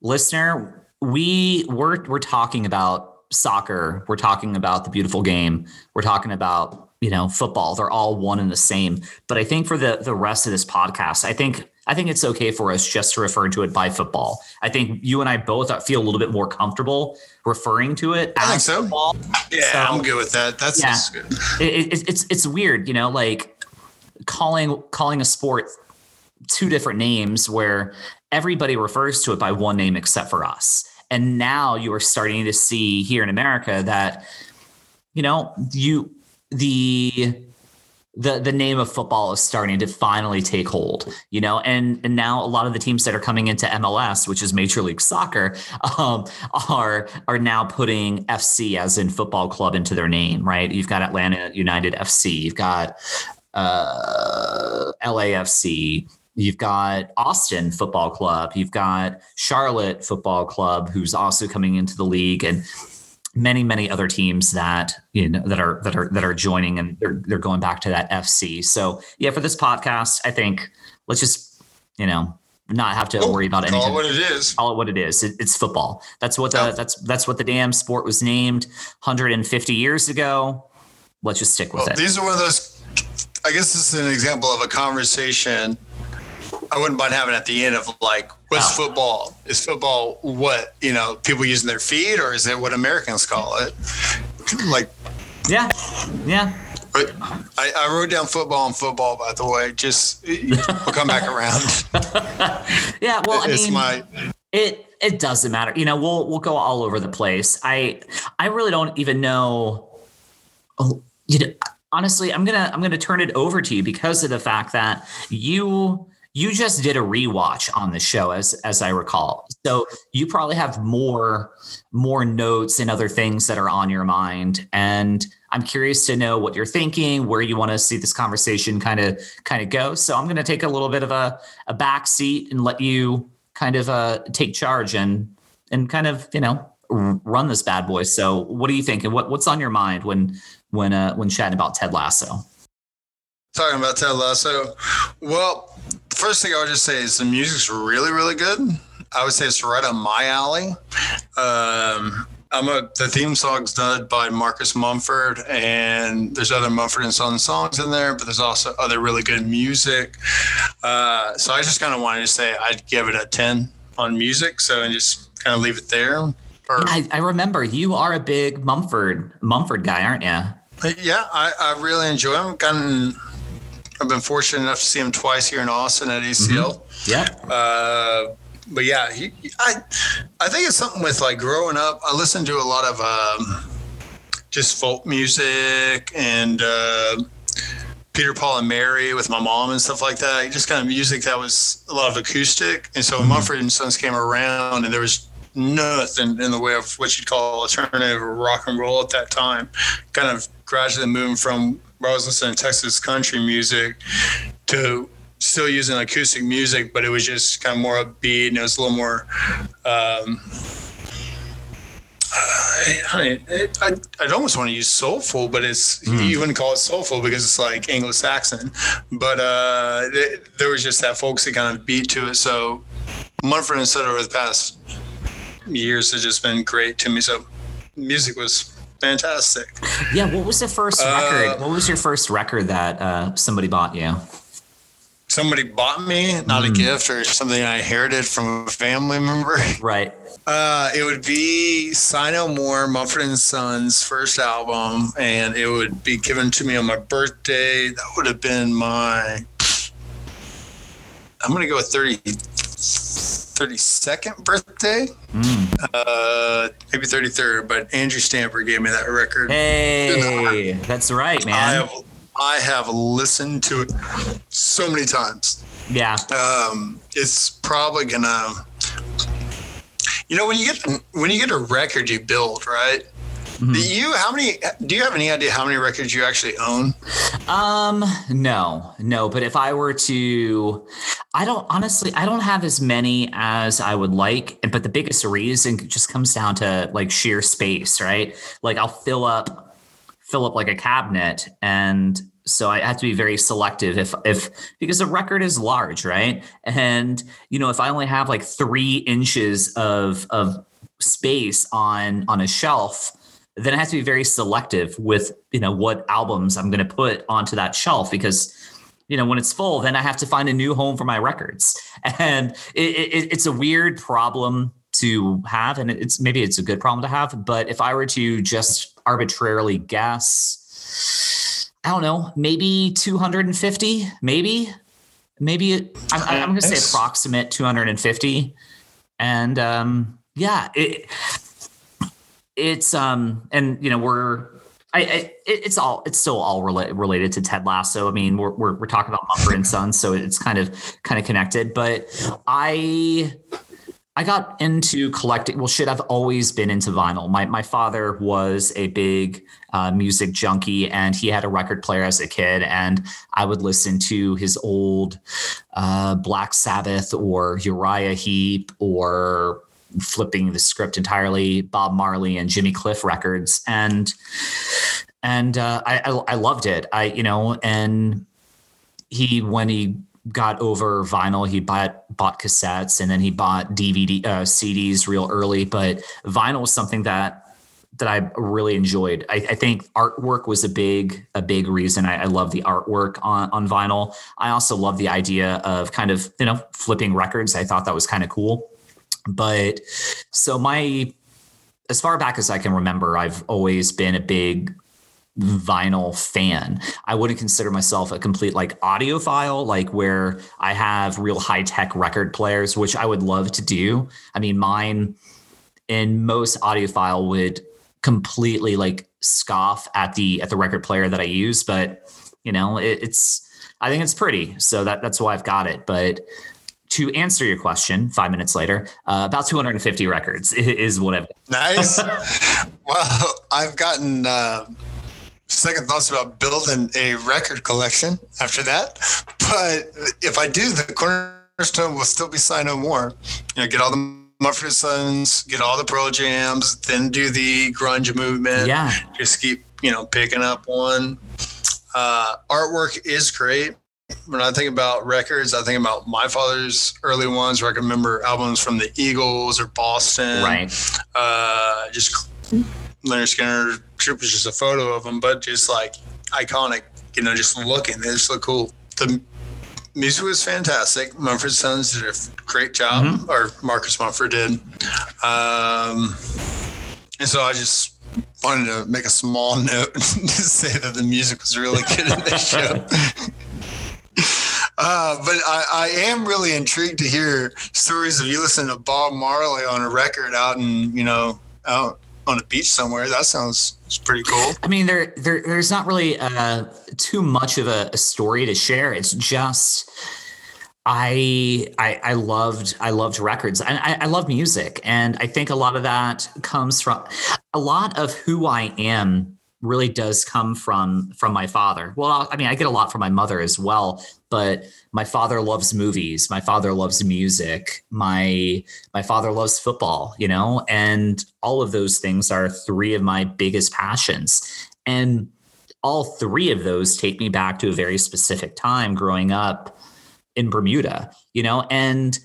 Speaker 1: listener, we we're we're talking about soccer, we're talking about the beautiful game, we're talking about, you know, football. They're all one and the same. But I think for the the rest of this podcast, I think I think it's okay for us just to refer to it by football. I think you and I both feel a little bit more comfortable referring to it
Speaker 2: I think so. Football. Yeah, so, I'm good with that. That's, yeah, good.
Speaker 1: It, it, it's it's weird, you know, like calling calling a sport two different names where everybody refers to it by one name except for us. And now you are starting to see here in America that you know you the the the name of football is starting to finally take hold you know and and now a lot of the teams that are coming into MLS which is Major League Soccer *laughs* um, are are now putting FC as in football club into their name right you've got Atlanta United FC you've got uh, LAFC. You've got Austin Football Club. You've got Charlotte Football Club, who's also coming into the league, and many, many other teams that you know that are that are that are joining, and they're they're going back to that FC. So yeah, for this podcast, I think let's just you know not have to oh, worry about anything.
Speaker 2: Call it what it is.
Speaker 1: Call it what it is. It, it's football. That's what the that's that's what the damn sport was named 150 years ago let's just stick with
Speaker 2: Well,
Speaker 1: it.
Speaker 2: these are one of those. I guess this is an example of a conversation I wouldn't mind having at the end of like, what's football? Is football what you know people using their feet, or is it what Americans call it? Like,
Speaker 1: yeah, yeah.
Speaker 2: but I, I wrote down football and football. By the way, just we'll come back around. *laughs*
Speaker 1: Yeah, well, I
Speaker 2: it's
Speaker 1: mean,
Speaker 2: my
Speaker 1: it it doesn't matter. You know, we'll we'll go all over the place. I I really don't even know. Oh, you know, honestly, I'm gonna I'm gonna turn it over to you because of the fact that you you just did a rewatch on the show, as as I recall. So you probably have more more notes and other things that are on your mind, and I'm curious to know what you're thinking, where you want to see this conversation kind of kind of go. So I'm going to take a little bit of a a back seat and let you kind of uh, take charge and and kind of you know run this bad boy. So what do you think? And what what's on your mind when when uh, when chatting about Ted Lasso?
Speaker 2: talking about Ted Lasso. Well, the first thing I would just say is the music's really, really good. I would say it's right up my alley. Um, I'm a the theme song's done by Marcus Mumford, and there's other Mumford and Sons songs in there, but there's also other really good music. Uh, so I just kind of wanted to say I'd give it a 10 on music, so and just kind of leave it there. Or,
Speaker 1: I, I remember you are a big Mumford Mumford guy, aren't you?
Speaker 2: Yeah, I, I really enjoy him. Gotten, I've been fortunate enough to see him twice here in Austin at ACL.
Speaker 1: Yeah.
Speaker 2: Uh, but yeah, he, I I think it's something with like growing up. I listened to a lot of um, just folk music and uh, Peter Paul and Mary with my mom and stuff like that. Just kind of music that was a lot of acoustic. And so when Mumford and Sons came around, and there was nothing in the way of what you'd call alternative or rock and roll at that time. Kind of gradually moving from where I was listening to Texas country music to still using acoustic music, but it was just kind of more upbeat and it was a little more. Um, I, I, I'd, almost want to use soulful, but it's you wouldn't call it soulful because it's like Anglo-Saxon. But uh, th- there was just that folksy kind of beat to it. So Mumford and Sons over the past years has just been great to me. So music was fantastic.
Speaker 1: Yeah. What was the first
Speaker 2: Uh,
Speaker 1: record? What was your first record that uh, somebody bought you?
Speaker 2: Somebody bought me, not a gift or something I inherited from a family member.
Speaker 1: Right.
Speaker 2: Uh, it would be Sigh No More, Mumford and Sons' first album, and it would be given to me on my birthday. That would have been my. I'm gonna go with 30, 32nd birthday,
Speaker 1: Mm.
Speaker 2: Uh, maybe 33rd. But Andrew Stamper gave me that record.
Speaker 1: Hey, that's right, man.
Speaker 2: I have I have listened to it so many times.
Speaker 1: Yeah.
Speaker 2: um, it's probably gonna. You know, when you get when you get a record, you build right.
Speaker 1: Mm-hmm.
Speaker 2: Do you how many? Do you have any idea how many records you actually own?
Speaker 1: Um, no, no. But if I were to, I don't honestly, I don't have as many as I would like. But the biggest reason just comes down to like sheer space, right? Like I'll fill up, fill up like a cabinet, and so I have to be very selective if if because the record is large, right? And you know, if I only have like three inches of of space on on a shelf then I have to be very selective with you know what albums I'm going to put onto that shelf because you know when it's full, then I have to find a new home for my records, *laughs* and it, it, it's a weird problem to have, and it's maybe it's a good problem to have. But if I were to just arbitrarily guess, I don't know, maybe 250, maybe, maybe it, I'm, I'm going to say approximate 250, and um, yeah, it it's um and you know we're I, I it's all it's still all rela- related to Ted Lasso. I mean we're we're, we're talking about Mumford and Sons, so it's kind of kind of connected. But I I got into collecting. Well, shit, I've always been into vinyl. My my father was a big uh, music junkie, and he had a record player as a kid, and I would listen to his old uh, Black Sabbath or Uriah Heep or flipping the script entirely, Bob Marley and Jimmy Cliff records, and and uh, I, I I loved it. I you know, and he when he got over vinyl, he bought bought cassettes, and then he bought DVD uh, CDs real early. But vinyl was something that that I really enjoyed. I, I, think artwork was a big a big reason. I, I love the artwork on on vinyl. I also love the idea of kind of you know flipping records. I thought that was kind of cool. But so my as far back as I can remember, I've always been a big vinyl fan. I wouldn't consider myself a complete like audiophile, like where I have real high tech record players, which I would love to do. I mean, mine and most audiophile would completely like scoff at the at the record player that I use, but you know, it, it's I think it's pretty, so that that's why I've got it. But to answer your question, five minutes later, uh, about 250 records is what I've.
Speaker 2: Nice. *laughs* well, I've gotten. Uh second thoughts about building a record collection after that. But if I do, the cornerstone will still be Sigh No More. You know, get all the Mumford Sons, get all the Pearl Jams, then do the grunge movement.
Speaker 1: Yeah.
Speaker 2: Just keep, you know, picking up one. Uh, artwork is great. When I think about records, I think about my father's early ones where I can remember albums from the Eagles or Boston.
Speaker 1: Right.
Speaker 2: Uh, just Lynyrd Skynyrd Troop was just a photo of them, but just like iconic, you know, just looking, they just look cool. The music was fantastic. Mumford Sons did a great job, mm-hmm. or Marcus Mumford did. Um, and so I just wanted to make a small *laughs* note to say that the music was really good in this show. *laughs* Uh, but I, I, am really intrigued to hear stories of you listening to Bob Marley on a record out in, you know, out on a beach somewhere. That sounds pretty cool.
Speaker 1: I mean, there, there there's not really uh, too much of a, a story to share. It's just I, I I loved I loved records and I, I love music, and I think a lot of that comes from a lot of who I am really does come from from my father. Well, I mean, I get a lot from my mother as well, but my father loves movies. My father loves music. My my father loves football, you know, and all of those things are three of my biggest passions. And all three of those take me back to a very specific time growing up in Bermuda, you know, and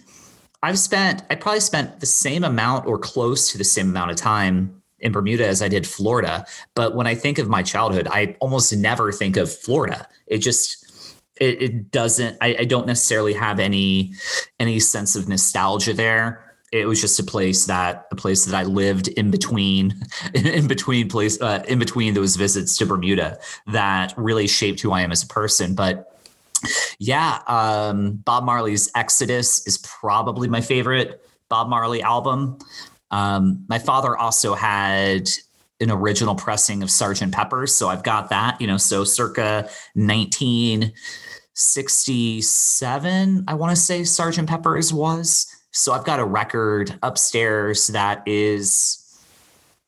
Speaker 1: I've spent I probably spent the same amount or close to the same amount of time in Bermuda as I did Florida. But when I think of my childhood, I almost never think of Florida. It just it, it doesn't. I, I don't necessarily have any any sense of nostalgia there it was just a place that a place that I lived in between *laughs* in between place uh, in between those visits to Bermuda that really shaped who I am as a person. But yeah, um, Bob Marley's Exodus is probably my favorite Bob Marley album. Um, my father also had an original pressing of Sergeant Pepper's, so I've got that. You know, so circa 1967, I want to say Sergeant Pepper's was. So I've got a record upstairs that is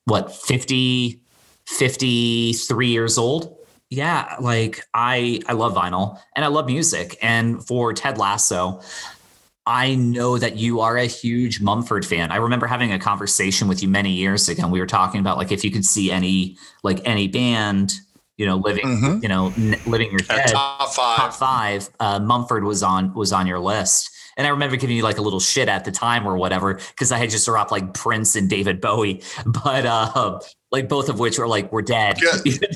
Speaker 1: what 50 53 years old yeah like i i love vinyl and i love music and for ted lasso I know that you are a huge Mumford fan. I remember having a conversation with you many years ago. And we were talking about like if you could see any like any band, you know, living, mm-hmm. you know, n- living your dead,
Speaker 2: top five,
Speaker 1: top five. Uh, Mumford was on was on your list. And I remember giving you like a little shit at the time or whatever because I had just dropped like Prince and David Bowie, *laughs* but uh, like both of which were like were dead.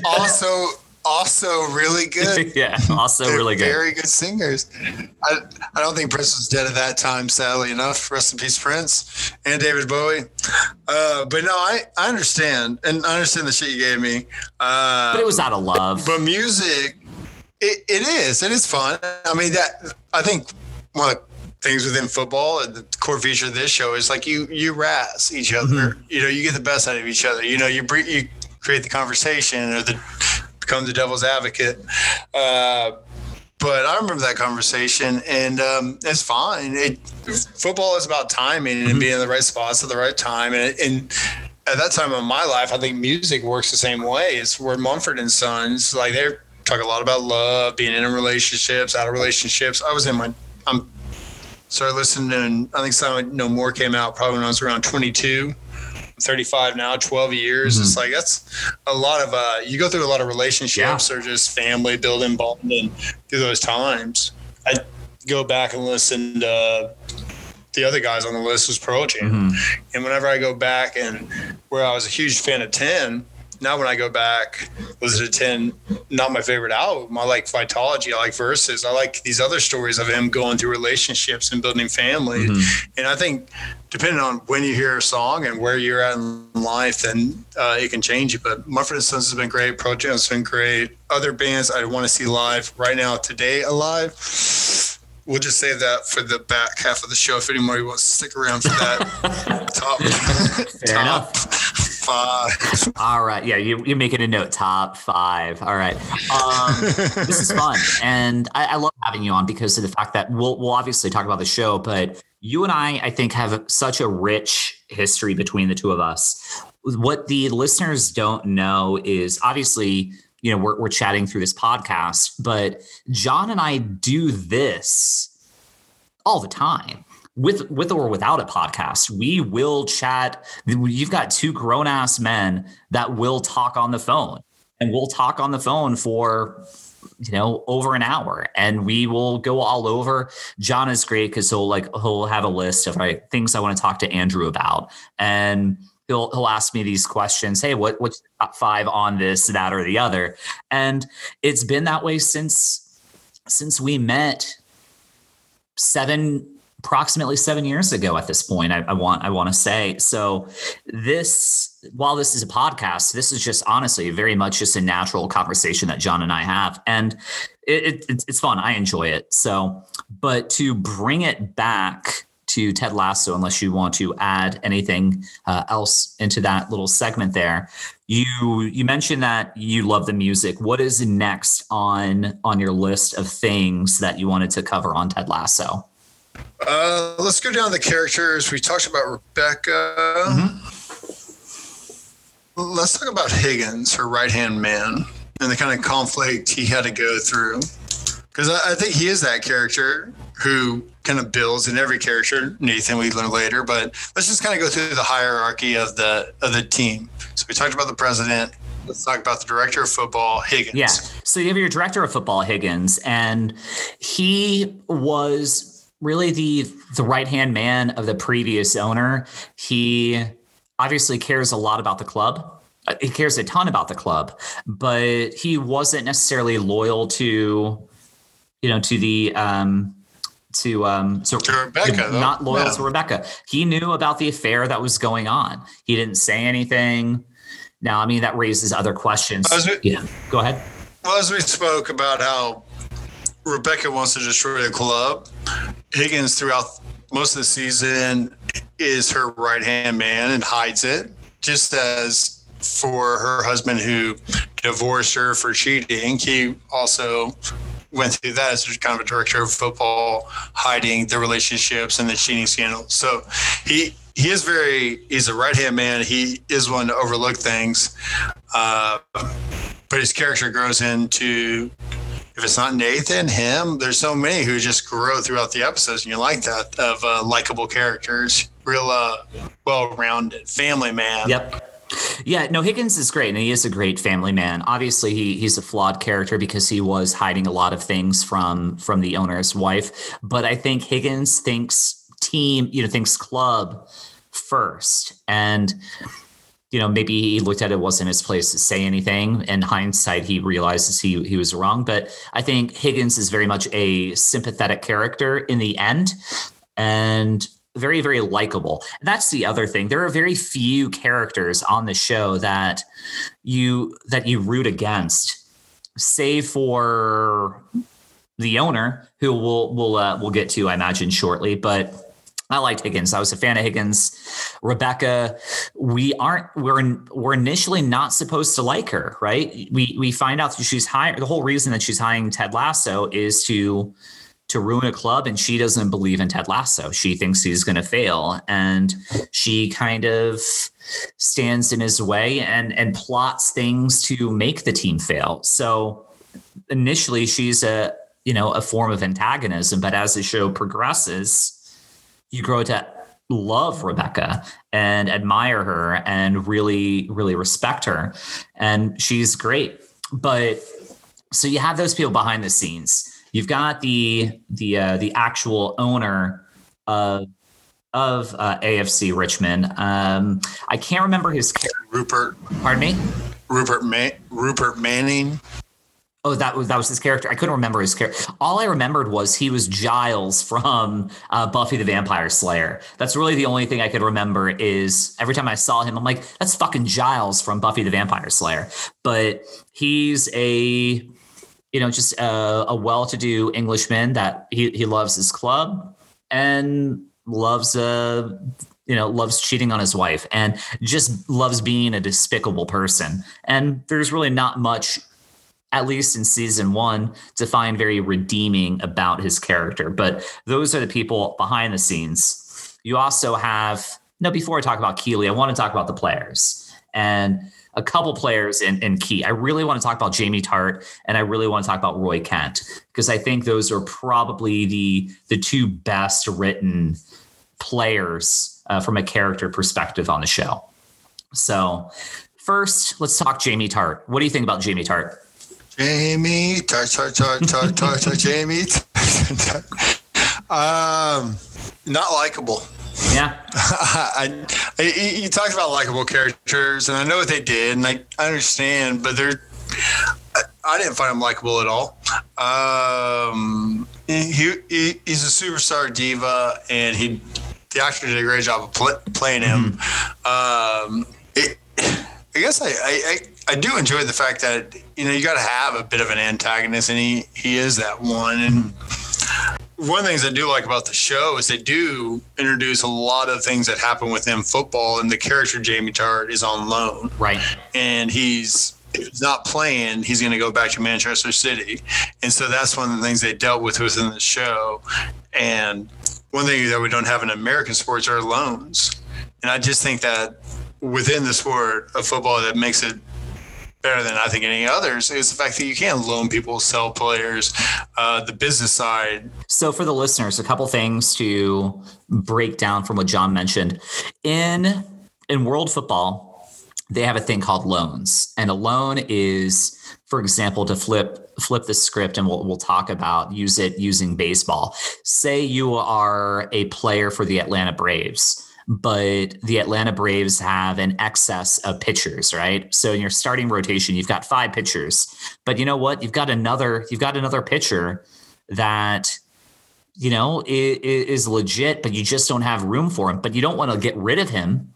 Speaker 2: also, also really *laughs* good.
Speaker 1: yeah, also They're really good.
Speaker 2: Very good singers. I, I don't think Prince was dead at that time, sadly enough. Rest in peace, Prince and David Bowie. Uh, but no, I, I understand. And I understand the shit you gave me.
Speaker 1: Uh, but it was out of love.
Speaker 2: But music, it, it is. It is fun. I mean, that I think one of the things within football and the core feature of this show is like you you razz each other. Mm-hmm. You know, you get the best out of each other. You know, you you create the conversation or the become the devil's advocate. Uh, but I remember that conversation, and um, it's fine. It, football is about timing and mm-hmm. being in the right spots at the right time. And, and, at that time of my life, I think music works the same way. It's where Mumford and Sons, like they talk a lot about love, being in relationships, out of relationships. I was in my, I'm started listening, and I think Sigh No More came out probably when I was around 22. 35 now, 12 years. Mm-hmm. It's like that's a lot of uh you go through a lot of relationships yeah. or just family building bonding through those times. I go back and listen to the other guys on the list was Pearl Jam.
Speaker 1: Mhm.
Speaker 2: And whenever I go back and where I was a huge fan of 10, now when I go back, listen to 10, not my favorite album. I like Vitalogy. I like Verses. I like these other stories of him going through relationships and building families. And I think depending on when you hear a song and where you're at in life, then uh, it can change you. But Mumford and Sons has been great. Jam has been great. Other bands I want to see live right now, today, alive. We'll just save that for the back half of the show if anybody wants to stick around for that *laughs* top, top. Five.
Speaker 1: All right. Yeah, you, you're making a note. Top five. All right. Um, this is fun, and I, I love having you on because of the fact that we'll we'll obviously talk about the show, but you and I, I think, have such a rich history between the two of us. What the listeners don't know is obviously, you know, we're we're chatting through this podcast, but John and I do this all the time with with or without a podcast we will chat. You've got two grown ass men that will talk on the phone and we'll talk on the phone for you know over an hour. And we will go all over. John is great because he'll like he'll have a list of right things i want to talk to andrew about. And he'll he'll ask me these questions. Hey what what's top five on this that or the other? And it's been that way since since we met seven approximately seven years ago at this point I, I want i want to say. So this while this is a podcast this is just honestly very much just a natural conversation that john and i have. And it, it, it's, fun. I enjoy it. So but to bring it back to ted lasso unless you want to add anything uh, else into that little segment there you you mentioned that you love the music. What is next on on your list of things that you wanted to cover on ted lasso
Speaker 2: Uh, let's go down the characters. We talked about Rebecca. Let's talk about Higgins, her right hand man, and the kind of conflict he had to go through. Because I, I think he is that character who kind of builds in every character. Nathan, we learn later, but let's just kind of go through the hierarchy of the of the team. So we talked about the president. Let's talk about the director of football, Higgins.
Speaker 1: Yeah. So you have your director of football, Higgins, and he was really the the right hand man of the previous owner. He obviously cares a lot about the club. Uh, He cares a ton about the club, but he wasn't necessarily loyal to, you know, to the um, to um so
Speaker 2: To Rebecca, though.
Speaker 1: not loyal
Speaker 2: Yeah.
Speaker 1: to Rebecca. He knew about the affair that was going on. He didn't say anything. Now, I mean, that raises other questions.
Speaker 2: We-
Speaker 1: Yeah, go ahead.
Speaker 2: Well, as we spoke about how Rebecca wants to destroy the club, Higgins throughout most of the season is her right hand man and hides it, just as for her husband who divorced her for cheating, he also went through that as kind of a director of football, hiding the relationships and the cheating scandal. So he he is very he's a right hand man. He is one to overlook things. Uh, but his character grows into if it's not Nathan, him, there's so many who just grow throughout the episodes, and you like that of uh, likable characters, real uh, well-rounded family man.
Speaker 1: Yep. Yeah, no, Higgins is great, and he is a great family man. Obviously, he he's a flawed character because he was hiding a lot of things from from the owner's wife. But I think Higgins thinks team, you know, thinks club first, and you know maybe he looked at it wasn't his place to say anything. In hindsight, he realizes he he was wrong. But I think Higgins is very much a sympathetic character in the end, and very very likable that's the other thing there are very few characters on the show that you that you root against save for the owner who we'll we'll uh, we'll get to i imagine shortly but I liked Higgins. I was a fan of Higgins. Rebecca, we aren't we're we're initially not supposed to like her, right? We we find out that she's hiring the whole reason that she's hiring Ted Lasso is to to ruin a club and she doesn't believe in Ted Lasso. She thinks he's going to fail and she kind of stands in his way and and plots things to make the team fail. So initially she's a you know a form of antagonism, but as the show progresses, you grow to love Rebecca and admire her and really really respect her and she's great. But so you have those people behind the scenes you've got the the uh, the actual owner of of uh, AFC Richmond. Um, I can't remember his character.
Speaker 2: Rupert.
Speaker 1: Pardon me.
Speaker 2: Rupert Ma- Rupert Mannion.
Speaker 1: Oh, that was that was his character. I couldn't remember his character. All I remembered was he was Giles from uh, Buffy the Vampire Slayer. That's really the only thing I could remember. Is every time I saw him, I'm like, that's fucking Giles from Buffy the Vampire Slayer. But he's a, you know, just a, a well-to-do Englishman that he he loves his club and loves uh you know loves cheating on his wife and just loves being a despicable person and there's really not much at least in season one, to find very redeeming about his character. But those are the people behind the scenes. You also have, no, before I talk about Keeley, I want to talk about the players and a couple players in, in key. I really want to talk about Jamie Tartt and I really want to talk about Roy Kent because I think those are probably the the two best written players uh, from a character perspective on the show. So, first, let's talk Jamie Tartt. What do you think about Jamie Tartt?
Speaker 2: Jamie, tart, tart, tart, tart, tart, Jamie. um, not likable.
Speaker 1: Yeah. *laughs*
Speaker 2: I, I, you talked about likable characters, and I know what they did, and I, I understand, but they're. I, I didn't find him likable at all. Um, he, he he's a superstar diva, and he the actor did a great job of play, playing him. Mm-hmm. Um, it, I guess I, I, I do enjoy the fact that you know you got to have a bit of an antagonist, and he he is that one. And one of the things I do like about the show is they do introduce a lot of things that happen within football, and the character Jamie Tartt is on loan,
Speaker 1: right?
Speaker 2: And he's he's not playing, he's going to go back to Manchester City, and so that's one of the things they dealt with within the show. And one thing that we don't have in American sports are loans, and I just think that within the sport of football that makes it better than I think any others is the fact that you can loan people, sell players, uh, the business side.
Speaker 1: So, for the listeners, a couple things to break down from what John mentioned in in world football. They have a thing called loans, and a loan is, for example, to flip flip the script, and we'll we'll talk about use it using baseball. Say you are a player for the Atlanta Braves but the Atlanta Braves have an excess of pitchers, right? So in your starting rotation, you've got five pitchers, but you know what? You've got another, you've got another pitcher that you know is, legit, but you just don't have room for him. But you don't want to get rid of him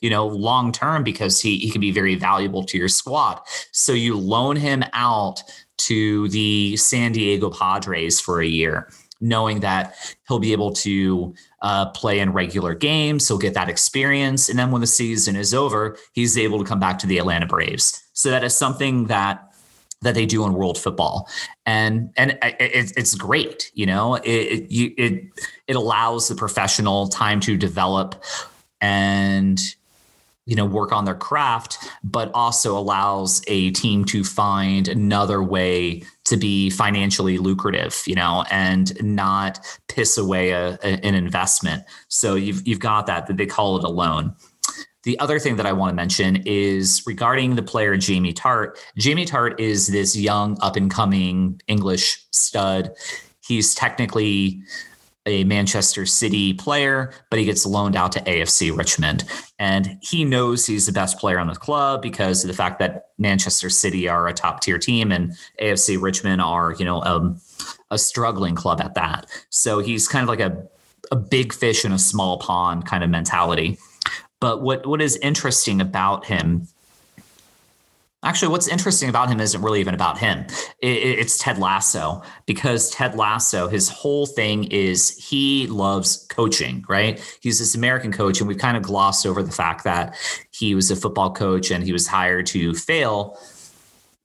Speaker 1: you know, long term because he, he can be very valuable to your squad. So you loan him out to the San Diego Padres for a year, knowing that he'll be able to uh, play in regular games. He'll get that experience. And then when the season is over, he's able to come back to the Atlanta Braves. So that is something that that they do in world football and and it, it's great you know it, it it it allows the professional time to develop and you know work on their craft but also allows a team to find another way to be financially lucrative you know and not piss away a, a, an investment so you've you've got that that they call it a loan the other thing that I want to mention is regarding the player Jamie Tartt. Jamie Tartt is this young up and coming English stud. He's technically a Manchester City player, but he gets loaned out to AFC Richmond. And he knows he's the best player on the club because of the fact that Manchester City are a top tier team and AFC Richmond are, you know, um, a struggling club at that. So he's kind of like a, a big fish in a small pond kind of mentality. But what, what is interesting about him Actually, what's interesting about him isn't really even about him. it's Ted Lasso because Ted Lasso, his whole thing is he loves coaching, right? He's this American coach, and we've kind of glossed over the fact that he was a football coach and he was hired to fail.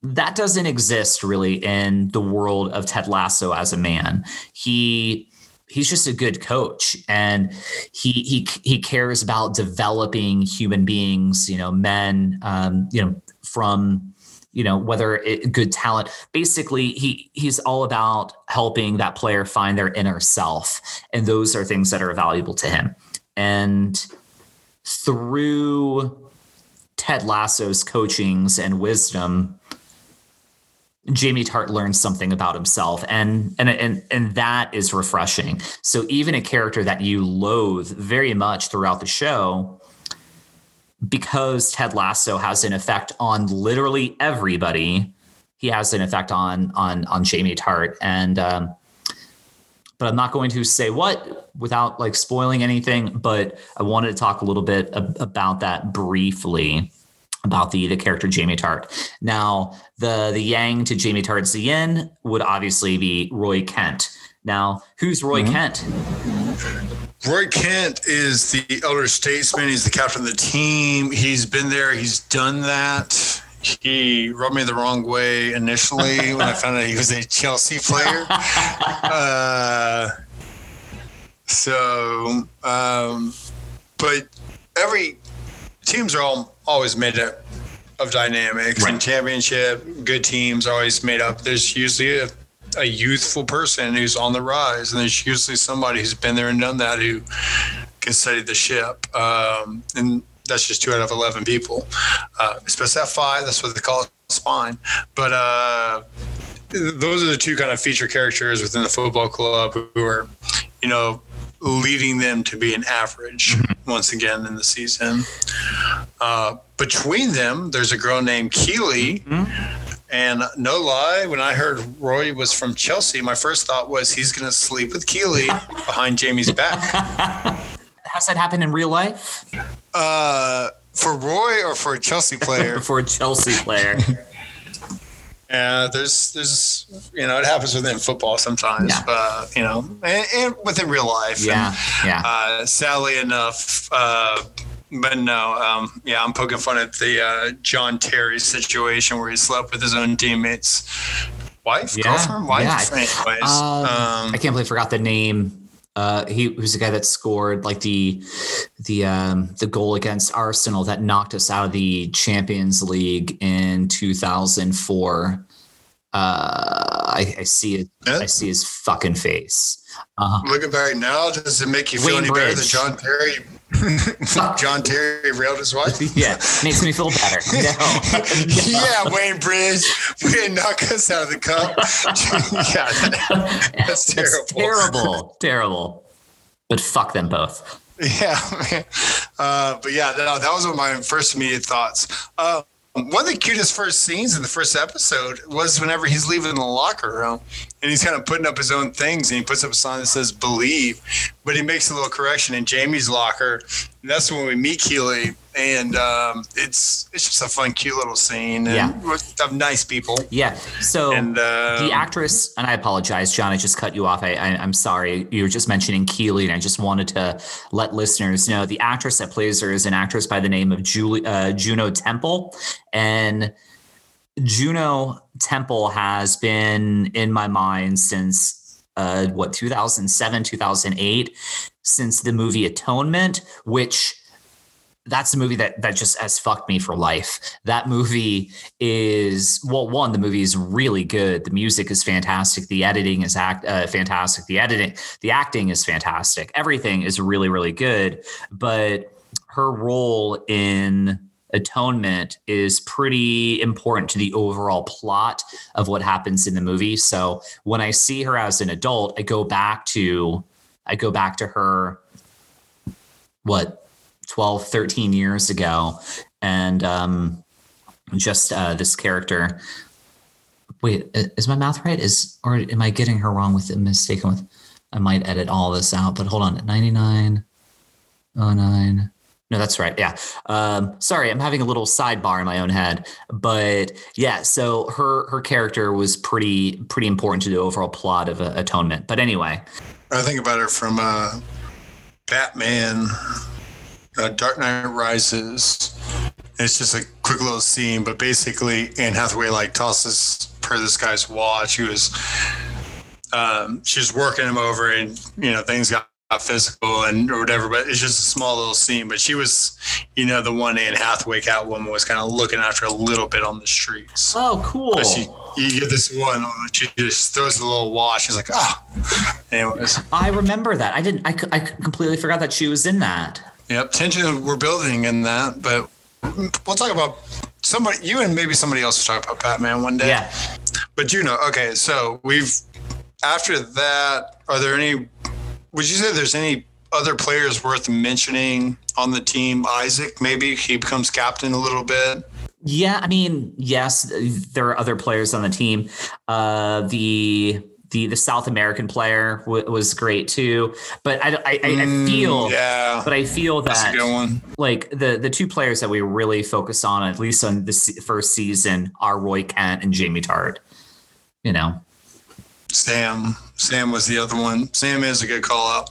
Speaker 1: That doesn't exist really in the world of Ted Lasso as a man. He he's just a good coach and he he he cares about developing human beings you know men um, you know from you know whether it, good talent basically he he's all about helping that player find their inner self and those are things that are valuable to him and through ted lasso's coachings and wisdom Jamie Tartt learns something about himself and and and and that is refreshing. So even a character that you loathe very much throughout the show because Ted Lasso has an effect on literally everybody, he has an effect on on on Jamie Tartt and um but I'm not going to say what without like spoiling anything, but I wanted to talk a little bit ab- about that briefly about the the character Jamie Tartt. Now, the the Yang to Jamie Tartt's Yin would obviously be Roy Kent. Now, who's Roy mm-hmm. Kent?
Speaker 2: Roy Kent is the elder statesman. He's the captain of the team. He's been there. He's done that. He rubbed me the wrong way initially when I *laughs* found out he was a Chelsea player. Uh, so, um, but every teams are all always made up of dynamics right. and championship. Good teams are always made up. There's usually a, a youthful person who's on the rise, and there's usually somebody who's been there and done that who can steady the ship. Um, and that's just two out of 11 people. Uh, especially at five, that's what they call it spine. But uh, those are the two kind of feature characters within the football club who are, you know, leading them to be an average mm-hmm. once again in the season. Uh, between them, there's a girl named Keeley. Mm-hmm. And no lie, when I heard Roy was from Chelsea, my first thought was he's going to sleep with Keeley behind Jamie's back. *laughs*
Speaker 1: Has that happened in real life?
Speaker 2: Uh, for Roy or for a Chelsea player? *laughs*
Speaker 1: for a Chelsea player. *laughs*
Speaker 2: Yeah, there's there's you know it happens within football sometimes, yeah. uh, you know, and, and, within real life.
Speaker 1: Yeah,
Speaker 2: and,
Speaker 1: yeah.
Speaker 2: Uh, sadly enough, uh, but no, um, yeah, I'm poking fun at the uh, John Terry situation where he slept with his own teammates' wife, yeah, girlfriend, wife. Yeah. Anyways,
Speaker 1: um, um, I can't believe I forgot the name uh, he was the guy that scored like the the um, the goal against Arsenal that knocked us out of the Champions League in 2004. Uh, I, I, see it. Yeah. I see his fucking face.
Speaker 2: Uh-huh. Looking back now, does it make you feel Wayne any Bridge. better that John Terry *laughs* John Terry railed his wife? *laughs*
Speaker 1: yeah, makes me feel better. *laughs* No.
Speaker 2: no. Yeah, Wayne Bridge, we didn't knock us out of the cup. yeah, that, that's terrible.
Speaker 1: That's terrible. terrible. But fuck them both.
Speaker 2: Yeah, uh, but yeah, that, that was one of my first immediate thoughts. Uh, one of the cutest first scenes in the first episode was whenever he's leaving the locker room and he's kind of putting up his own things and he puts up a sign that says believe but he makes a little correction in jamie's locker. That's when we meet keeley and um, it's it's just a fun cute little scene yeah. of nice people.
Speaker 1: Yeah. So and, the actress and i apologize john i just cut you off. I, I am sorry. You were just mentioning keeley and i just wanted to let listeners know the actress that plays her is an actress by the name of Julie, uh, juno temple. And Juno Temple has been in my mind since uh, what 2007, 2008, since the movie Atonement, which that's a movie that that just has fucked me for life. That movie is well, one, the movie is really good. The music is fantastic. The editing is act uh, fantastic. The editing, the acting is fantastic. Everything is really, really good. But her role in atonement is pretty important to the overall plot of what happens in the movie. So when I see her as an adult, I go back to I go back to her what 12 13 years ago. And um just uh this character. Wait is my math right? Is or am i getting her wrong with mistaken with i might edit all this out but hold on. 99 09 no, that's right. Yeah. Um, sorry, I'm having a little sidebar in my own head, but yeah. So her her character was pretty pretty important to the overall plot of uh, Atonement. But anyway,
Speaker 2: I think about her from uh, Batman, uh, Dark Knight Rises. It's just a quick little scene, but basically Anne Hathaway like tosses per this guy's watch. He was um, she was working him over, and you know things got physical and or whatever, but it's just a small little scene. But she was, you know, the one Anne Hathaway Catwoman was kind of looking after a little bit on the streets.
Speaker 1: Oh, cool.
Speaker 2: She, you get this one, uh, she just throws a little wash. She's like, oh. Anyways,
Speaker 1: I remember that. I didn't. I, I completely forgot that she was in that.
Speaker 2: Yep, tension we're building in that, but we'll talk about somebody. You and maybe somebody else will talk about Batman one day.
Speaker 1: Yeah.
Speaker 2: but you know, okay, so we've after that, are there any would you say there's any other players worth mentioning on the team? Isaac, maybe he becomes captain a little bit.
Speaker 1: Yeah, I mean, yes, there are other players on the team. Uh, the the the South American player w- was great too, but I, I, I feel
Speaker 2: Mm, yeah,
Speaker 1: but I feel that like the the two players that we really focus on at least on this first season are Roy Kent and Jamie Tartt. You know,
Speaker 2: Sam. Sam was the other one. Sam is a good call out.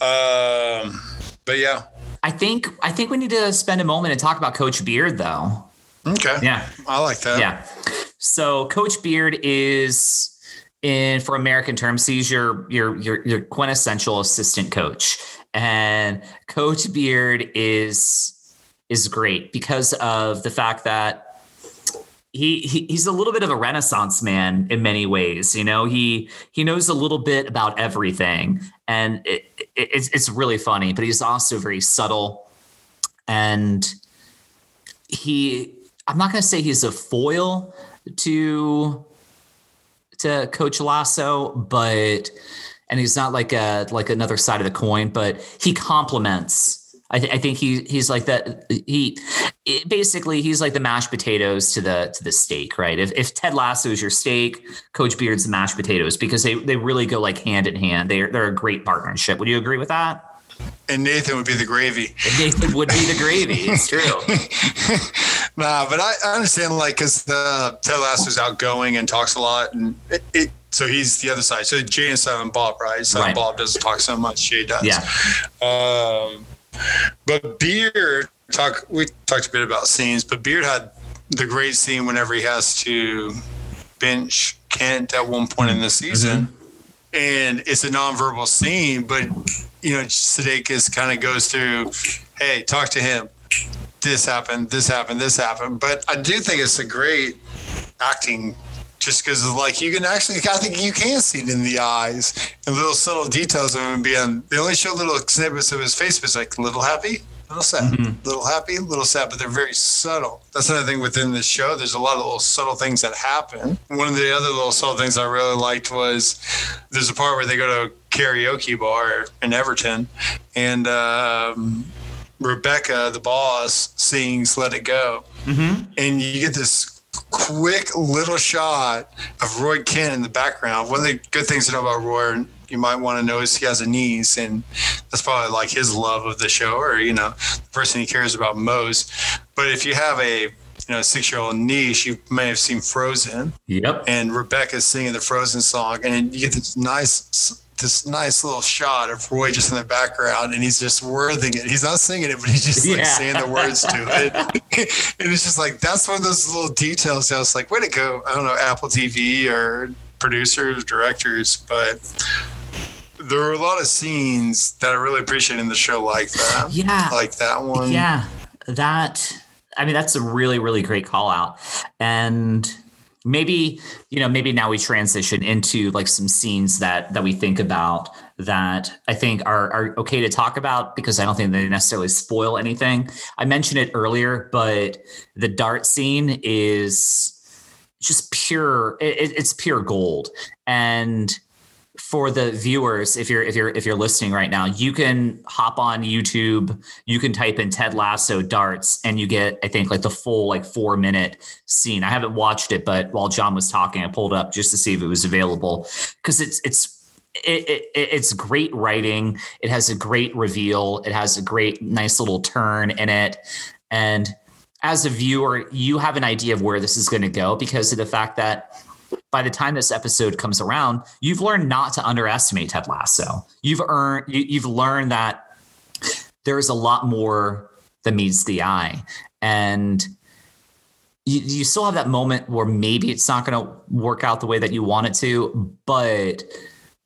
Speaker 2: Um, but yeah,
Speaker 1: I think I think we need to spend a moment and talk about Coach Beard though.
Speaker 2: okay.
Speaker 1: Yeah,
Speaker 2: I like that.
Speaker 1: yeah. So Coach Beard is in for American terms, he's your your your your quintessential assistant coach. And Coach Beard is is great because of the fact that he, he he's a little bit of a renaissance man in many ways. You know, he he knows a little bit about everything, and it, it, it's it's really funny. But he's also very subtle, and he I'm not going to say he's a foil to to Coach Lasso, but and he's not like a like another side of the coin, but he complements. I, th- I think he he's like that. He it, basically he's like the mashed potatoes to the to the steak, right? If if Ted Lasso is your steak, Coach Beard's the mashed potatoes because they they really go like hand in hand. They're they're a great partnership. Would you agree with that?
Speaker 2: And Nathan would be the gravy.
Speaker 1: Nathan would be the gravy. *laughs* It's true. *laughs*
Speaker 2: Nah, but I, I understand like because the Ted Lasso's outgoing and talks a lot, and it, it so he's the other side. So Jay and Silent Bob, right? Silent
Speaker 1: Right.
Speaker 2: Bob doesn't talk so much. Jay does.
Speaker 1: Yeah.
Speaker 2: Um, but Beard talk. We talked a bit about scenes, but Beard had the great scene whenever he has to bench Kent at one point in the mm-hmm. season, and it's a nonverbal scene. But you know, Sudeikis kind of goes through, "Hey, talk to him. This happened. This happened. This happened." But I do think it's a great acting. Just because, like, you can actually, I think you can see it in the eyes and little subtle details of him being. They only show little snippets of his face, but it's like a little happy, little sad, little happy, little sad, but they're very subtle. That's another thing within this show. There's a lot of little subtle things that happen. One of the other little subtle things I really liked was there's a part where they go to a karaoke bar in Everton, and um, Rebecca, the boss, sings "Let It Go," and you get this quick little shot of Roy Kent in the background. One of the good things to know about Roy, you might want to know, is he has a niece, and that's probably like his love of the show, or you know, the person he cares about most. But if you have a you know six year old niece, you may have seen Frozen,
Speaker 1: Yep.
Speaker 2: and Rebecca's singing the Frozen song, and you get this nice. This nice little shot of Roy just in the background, and he's just worthing it. He's not singing it, but he's just like
Speaker 1: Yeah.
Speaker 2: saying the words to *laughs* it. *laughs* and it's just like that's one of those little details. I was like, way to go! I don't know Apple TV or producers, directors, but there were a lot of scenes that I really appreciate in the show, like that.
Speaker 1: Yeah.
Speaker 2: like that one.
Speaker 1: Yeah, that. I mean, that's a really, really great call out. And maybe, you know, maybe now we transition into like some scenes that that we think about that I think are are okay to talk about because I don't think they necessarily spoil anything. I mentioned it earlier, but the dart scene is just pure. It, it's pure gold, and for the viewers if you're if you're if you're listening right now you can hop on youtube you can type in ted lasso darts and you get i think like the full like four minute scene. I haven't watched it but while john was talking i pulled up just to see if it was available. Because it's it's it, it, it's great writing. It has a great reveal. It has a great nice little turn in it. And as a viewer you have an idea of where this is going to go because of the fact that by the time this episode comes around, you've learned not to underestimate Ted Lasso. You've earned you, you've learned that there's a lot more than meets the eye, and you, you still have that moment where maybe it's not going to work out the way that you want it to, but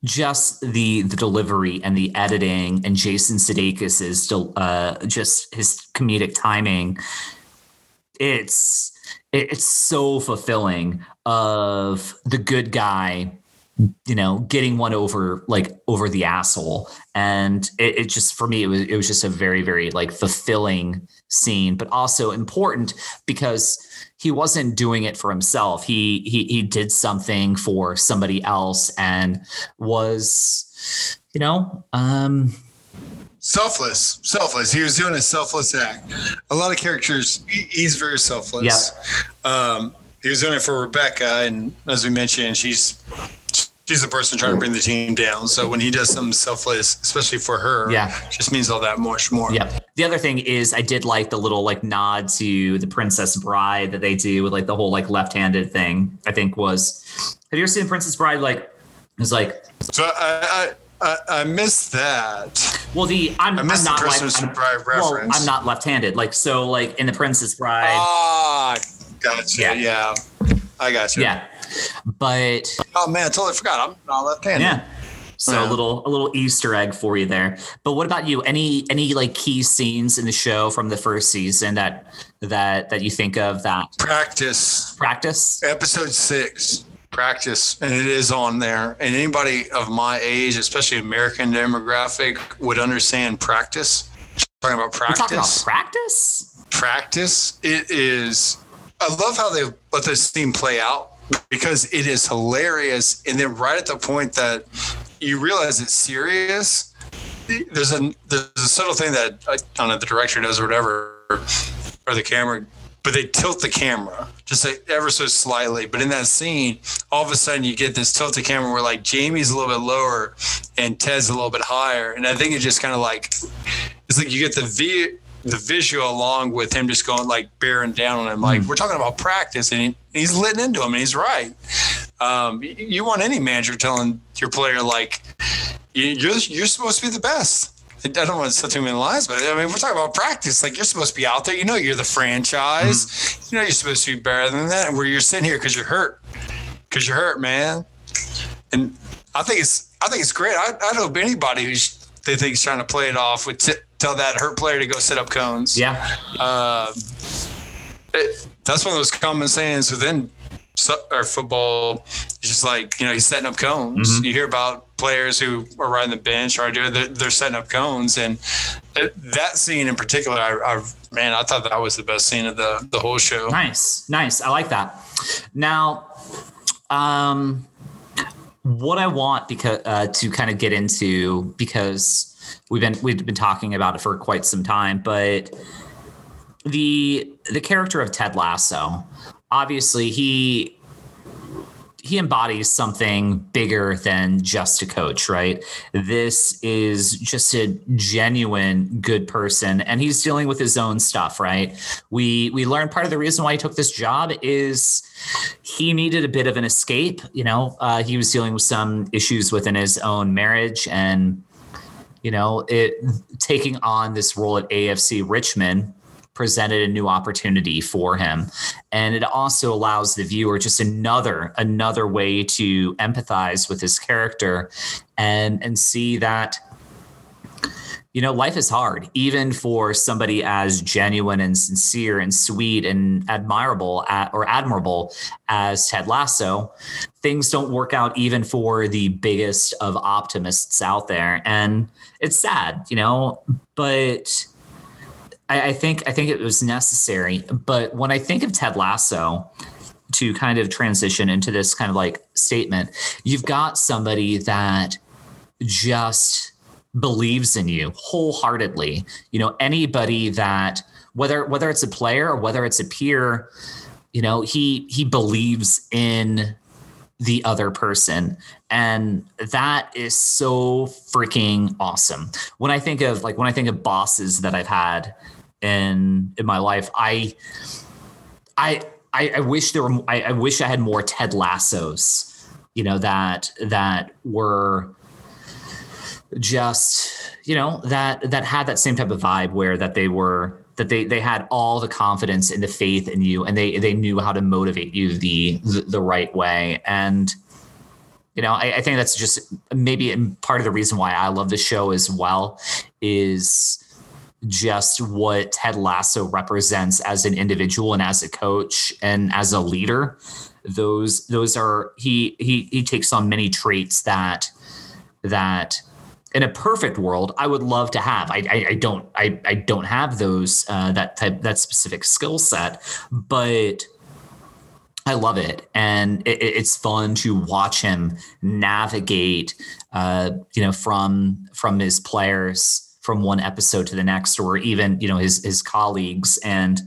Speaker 1: just the the delivery and the editing and Jason Sudeikis' del- uh, just his comedic timing, it's it- it's so fulfilling of the good guy you know, getting one over like over the asshole. And it, it, just for me, it was it was just a very, very like fulfilling scene, but also important because he wasn't doing it for himself. He he he did something for somebody else and was, you know, um
Speaker 2: selfless selfless he was doing a selfless act a lot of characters he's very selfless yeah. um he was doing it for rebecca and as we mentioned she's she's the person trying to bring the team down. So when he does something selfless, especially for her,
Speaker 1: yeah,
Speaker 2: just means all that much more.
Speaker 1: Yeah. The other thing is I did like the little like nod to the Princess Bride that they do with like the whole like left-handed thing. I think was. Have you ever seen Princess Bride? Like, it's like.
Speaker 2: So I. I I, I missed that.
Speaker 1: Well, the I'm,
Speaker 2: I missed
Speaker 1: I'm not
Speaker 2: the Princess
Speaker 1: like,
Speaker 2: Bride reference.
Speaker 1: Well, I'm not left-handed. Like so, like in the Princess Bride.
Speaker 2: Ah, gotcha. Yeah, yeah. I got you.
Speaker 1: Yeah. But
Speaker 2: oh man, I totally forgot. I'm not left-handed.
Speaker 1: Yeah. So yeah. a little a little Easter egg for you there. But what about you? Any any like key scenes in the show from the first season that that that you think of that
Speaker 2: practice
Speaker 1: practice
Speaker 2: episode six practice and it is on there. And anybody of my age especially american demographic would understand practice. Talking about practice
Speaker 1: We're talking about practice?
Speaker 2: practice? It is i love how they let this theme play out because it is hilarious. And then right at the point that you realize it's serious, there's a there's a subtle thing that uh, I don't know the director does or whatever, or the camera, but they tilt the camera just like ever so slightly. But in that scene, all of a sudden you get this tilted camera where like Jamie's a little bit lower and Ted's a little bit higher, and I think it just kind of like it's like you get the v the visual along with him just going like bearing down on him. Like mm. we're talking about practice, and he, he's letting into him, and he's right. Um, you want any manager telling your player like you're you're supposed to be the best. I don't want to say too many lies, but I mean, we're talking about practice. Like you're supposed to be out there. You know, you're the franchise. Mm. You know, you're supposed to be better than that. And where you're sitting here because you're hurt, because you're hurt, man. And I think it's I think it's great. I, I hope anybody who's they think is trying to play it off with t- tell that hurt player to go set up cones.
Speaker 1: Yeah.
Speaker 2: Uh, it, that's one of those common sayings within our football. It's just like, you know, he's setting up cones. Mm-hmm. You hear about players who are riding the bench or they're, they're setting up cones. And that scene in particular, I, I, man, I thought that was the best scene of the, the whole show.
Speaker 1: Nice. Nice. I like that. Now, um, what I want because uh, to kind of get into because we've been we've been talking about it for quite some time, but the the character of Ted Lasso, obviously he he embodies something bigger than just a coach, right? This is just a genuine good person and he's dealing with his own stuff, right? We we learned part of the reason why he took this job is he needed a bit of an escape, you know. Uh, he was dealing with some issues within his own marriage and you know, it taking on this role at AFC Richmond presented a new opportunity for him. And it also allows the viewer just another another way to empathize with his character and and see that you know life is hard even for somebody as genuine and sincere and sweet and admirable at, or admirable as ted lasso. Things don't work out even for the biggest of optimists out there. And it's sad you know but I, I think I think it was necessary. But when I think of Ted Lasso, to kind of transition into this kind of like statement, you've got somebody that just believes in you wholeheartedly. You know, anybody that whether whether it's a player or whether it's a peer, you know, he he believes in the other person and that is so freaking awesome when i think of like when i think of bosses that i've had in in my life. I I I, wish there were I, I wish I had more Ted Lassos, you know, that that were just you know that that had that same type of vibe where that they were that they they had all the confidence and the faith in you and they they knew how to motivate you the the, right way and you know I, I, think that's just maybe part of the reason why i love the show as well is just what Ted Lasso represents as an individual and as a coach and as a leader. Those those are he he he takes on many traits that that in a perfect world I would love to have. I I, I don't I I don't have those uh, that type that specific skill set, but I love it, and it, it's fun to watch him navigate, uh, you know, from from his players from one episode to the next, or even you know his his colleagues, and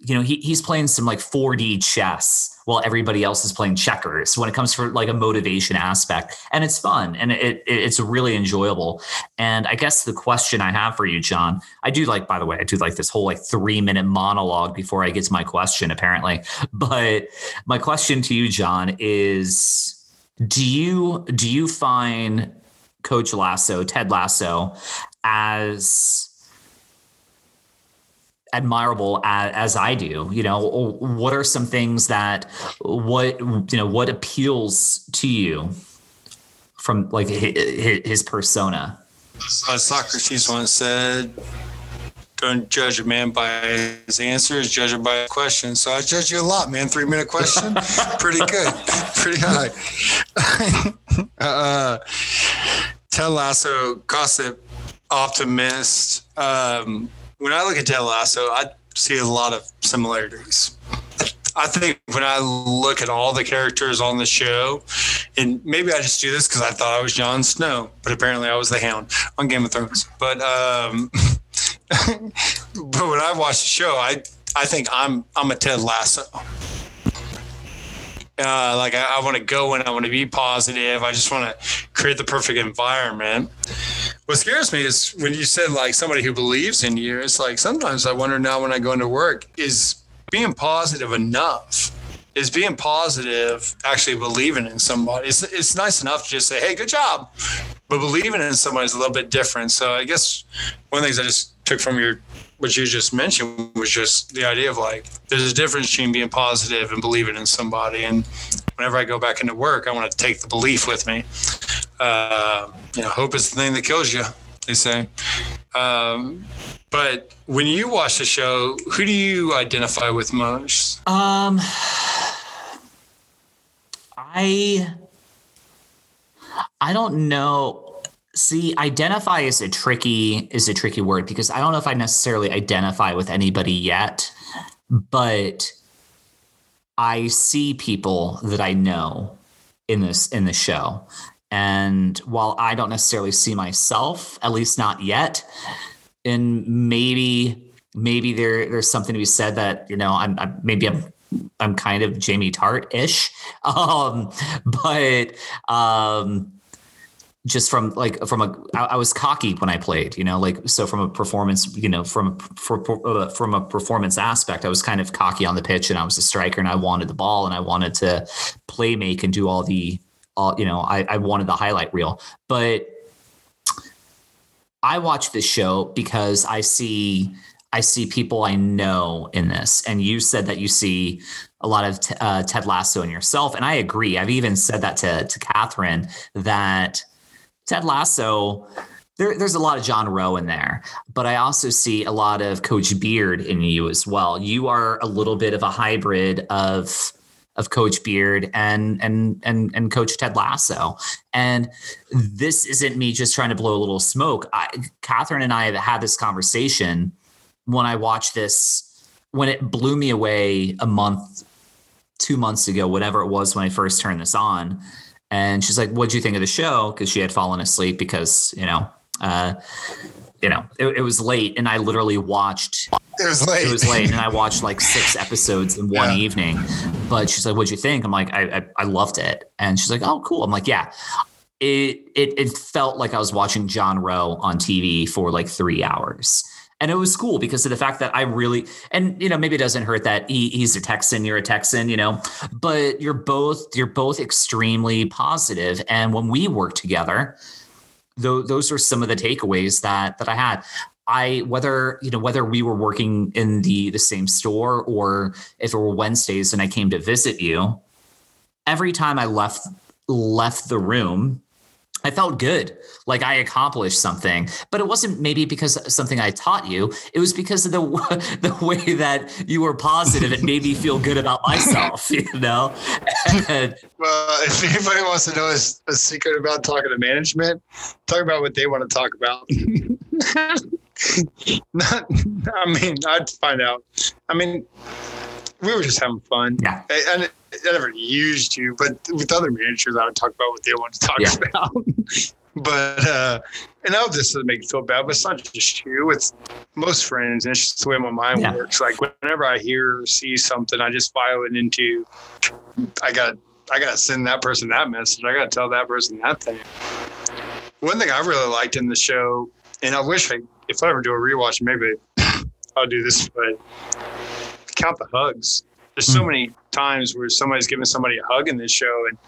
Speaker 1: you know he, he's playing some like 4D chess while everybody else is playing checkers when it comes for like a motivation aspect. And it's fun and it, it, it's really enjoyable. And i guess the question i have for you john i do like by the way i do like this whole like three minute monologue before i get to my question apparently. *laughs* But my question to you john is do you do you find coach lasso ted lasso as admirable as, as, I do. You know, what are some things that what you know what appeals to you from like his, his persona?
Speaker 2: Uh, Socrates once said, "Don't judge a man by his answers, judge him by his questions." So I judge you a lot, man. Three minute question, *laughs* pretty good, pretty high. *laughs* uh, Ted Lasso, gossip, optimist. Um, when I look at Ted Lasso, I see a lot of similarities. I think when I look at all the characters on the show, and maybe I just do this because I thought I was Jon Snow, but apparently I was the Hound on Game of Thrones. But um, *laughs* but when I watch the show, I I think I'm I'm a Ted Lasso. Uh, like I, I want to go and I want to be positive. I just want to create the perfect environment. What scares me is when you said like somebody who believes in you it's like sometimes i wonder now when i go into work is being positive enough? Is being positive actually believing in somebody? It's, it's nice enough to just say hey good job but believing in somebody is a little bit different. So i guess one of the things i just took from your what you just mentioned was just the idea of like there's a difference between being positive and believing in somebody and whenever i go back into work i want to take the belief with me uh, you know, hope is the thing that kills you, they say. Um, but when you watch the show, who do you identify with most?
Speaker 1: Um, I, I don't know. See, identify is a tricky is a tricky word because I don't know if I necessarily identify with anybody yet, but I see people that I know in this in the show. And while I don't necessarily see myself, at least not yet, and maybe maybe there there's something to be said that you know I'm, I'm maybe I'm I'm kind of Jamie Tartt ish, *laughs* um, but um, just from like from a I, I was cocky when I played, you know, like so from a performance, you know, from for, uh, from a performance aspect, I was kind of cocky on the pitch, and I was a striker, and I wanted the ball, and I wanted to play make and do all the all you know I, I wanted the highlight reel. But i watch this show because i see i see people i know in this. And you said that you see a lot of t- uh, ted lasso in yourself. And i agree. I've even said that to, to catherine that ted lasso there, there's a lot of John Rowe in there, but I also see a lot of Coach Beard in you as well. You are a little bit of a hybrid of of Coach Beard and and and and Coach Ted Lasso. And this isn't me just trying to blow a little smoke. I, Catherine and I have had this conversation when I watched this when it blew me away a month, two months ago, whatever it was when I first turned this on. And she's like, "What'd you think of the show?" Because she had fallen asleep because you know. Uh, you know, it, it, was late, and I literally watched.
Speaker 2: It was late.
Speaker 1: It was late, and I watched like six *laughs* episodes in one yeah. evening. But she's like, "What'd you think?" I'm like, I, I, I loved it," and she's like, "Oh, cool." I'm like, "Yeah." It it it felt like I was watching John Rowe on TV for like three hours. And it was cool because of the fact that I really, and you know, maybe it doesn't hurt that he, he's a Texan, you're a Texan, you know, but you're both you're both extremely positive. And when we work together, those those are some of the takeaways that that I had. I whether you know whether we were working in the the same store or if it were Wednesdays and I came to visit you, every time I left left the room, I felt good, like I accomplished something. But it wasn't maybe because something I taught you. It was because of the *laughs* the way that you were positive. It made me feel good about myself, *laughs* you know.
Speaker 2: And, well, if anybody wants to know a, a secret about talking to management, talk about what they want to talk about. *laughs* Not, I mean, I'd find out. I mean, we were just having fun.
Speaker 1: Yeah.
Speaker 2: And I never used you, but with other managers, I would talk about what they want to talk yeah. about. *laughs* but uh, and I'll just make you feel bad, but it's not just you. It's most friends, and it's just the way my mind yeah. works. Like whenever I hear or see something, I just file it into. I got. I got to send that person that message. I got to tell that person that thing. One thing I really liked in the show, and I wish I, if I ever do a rewatch, maybe I'll do this, but count the hugs. There's so hmm. many times where somebody's giving somebody a hug in this show, and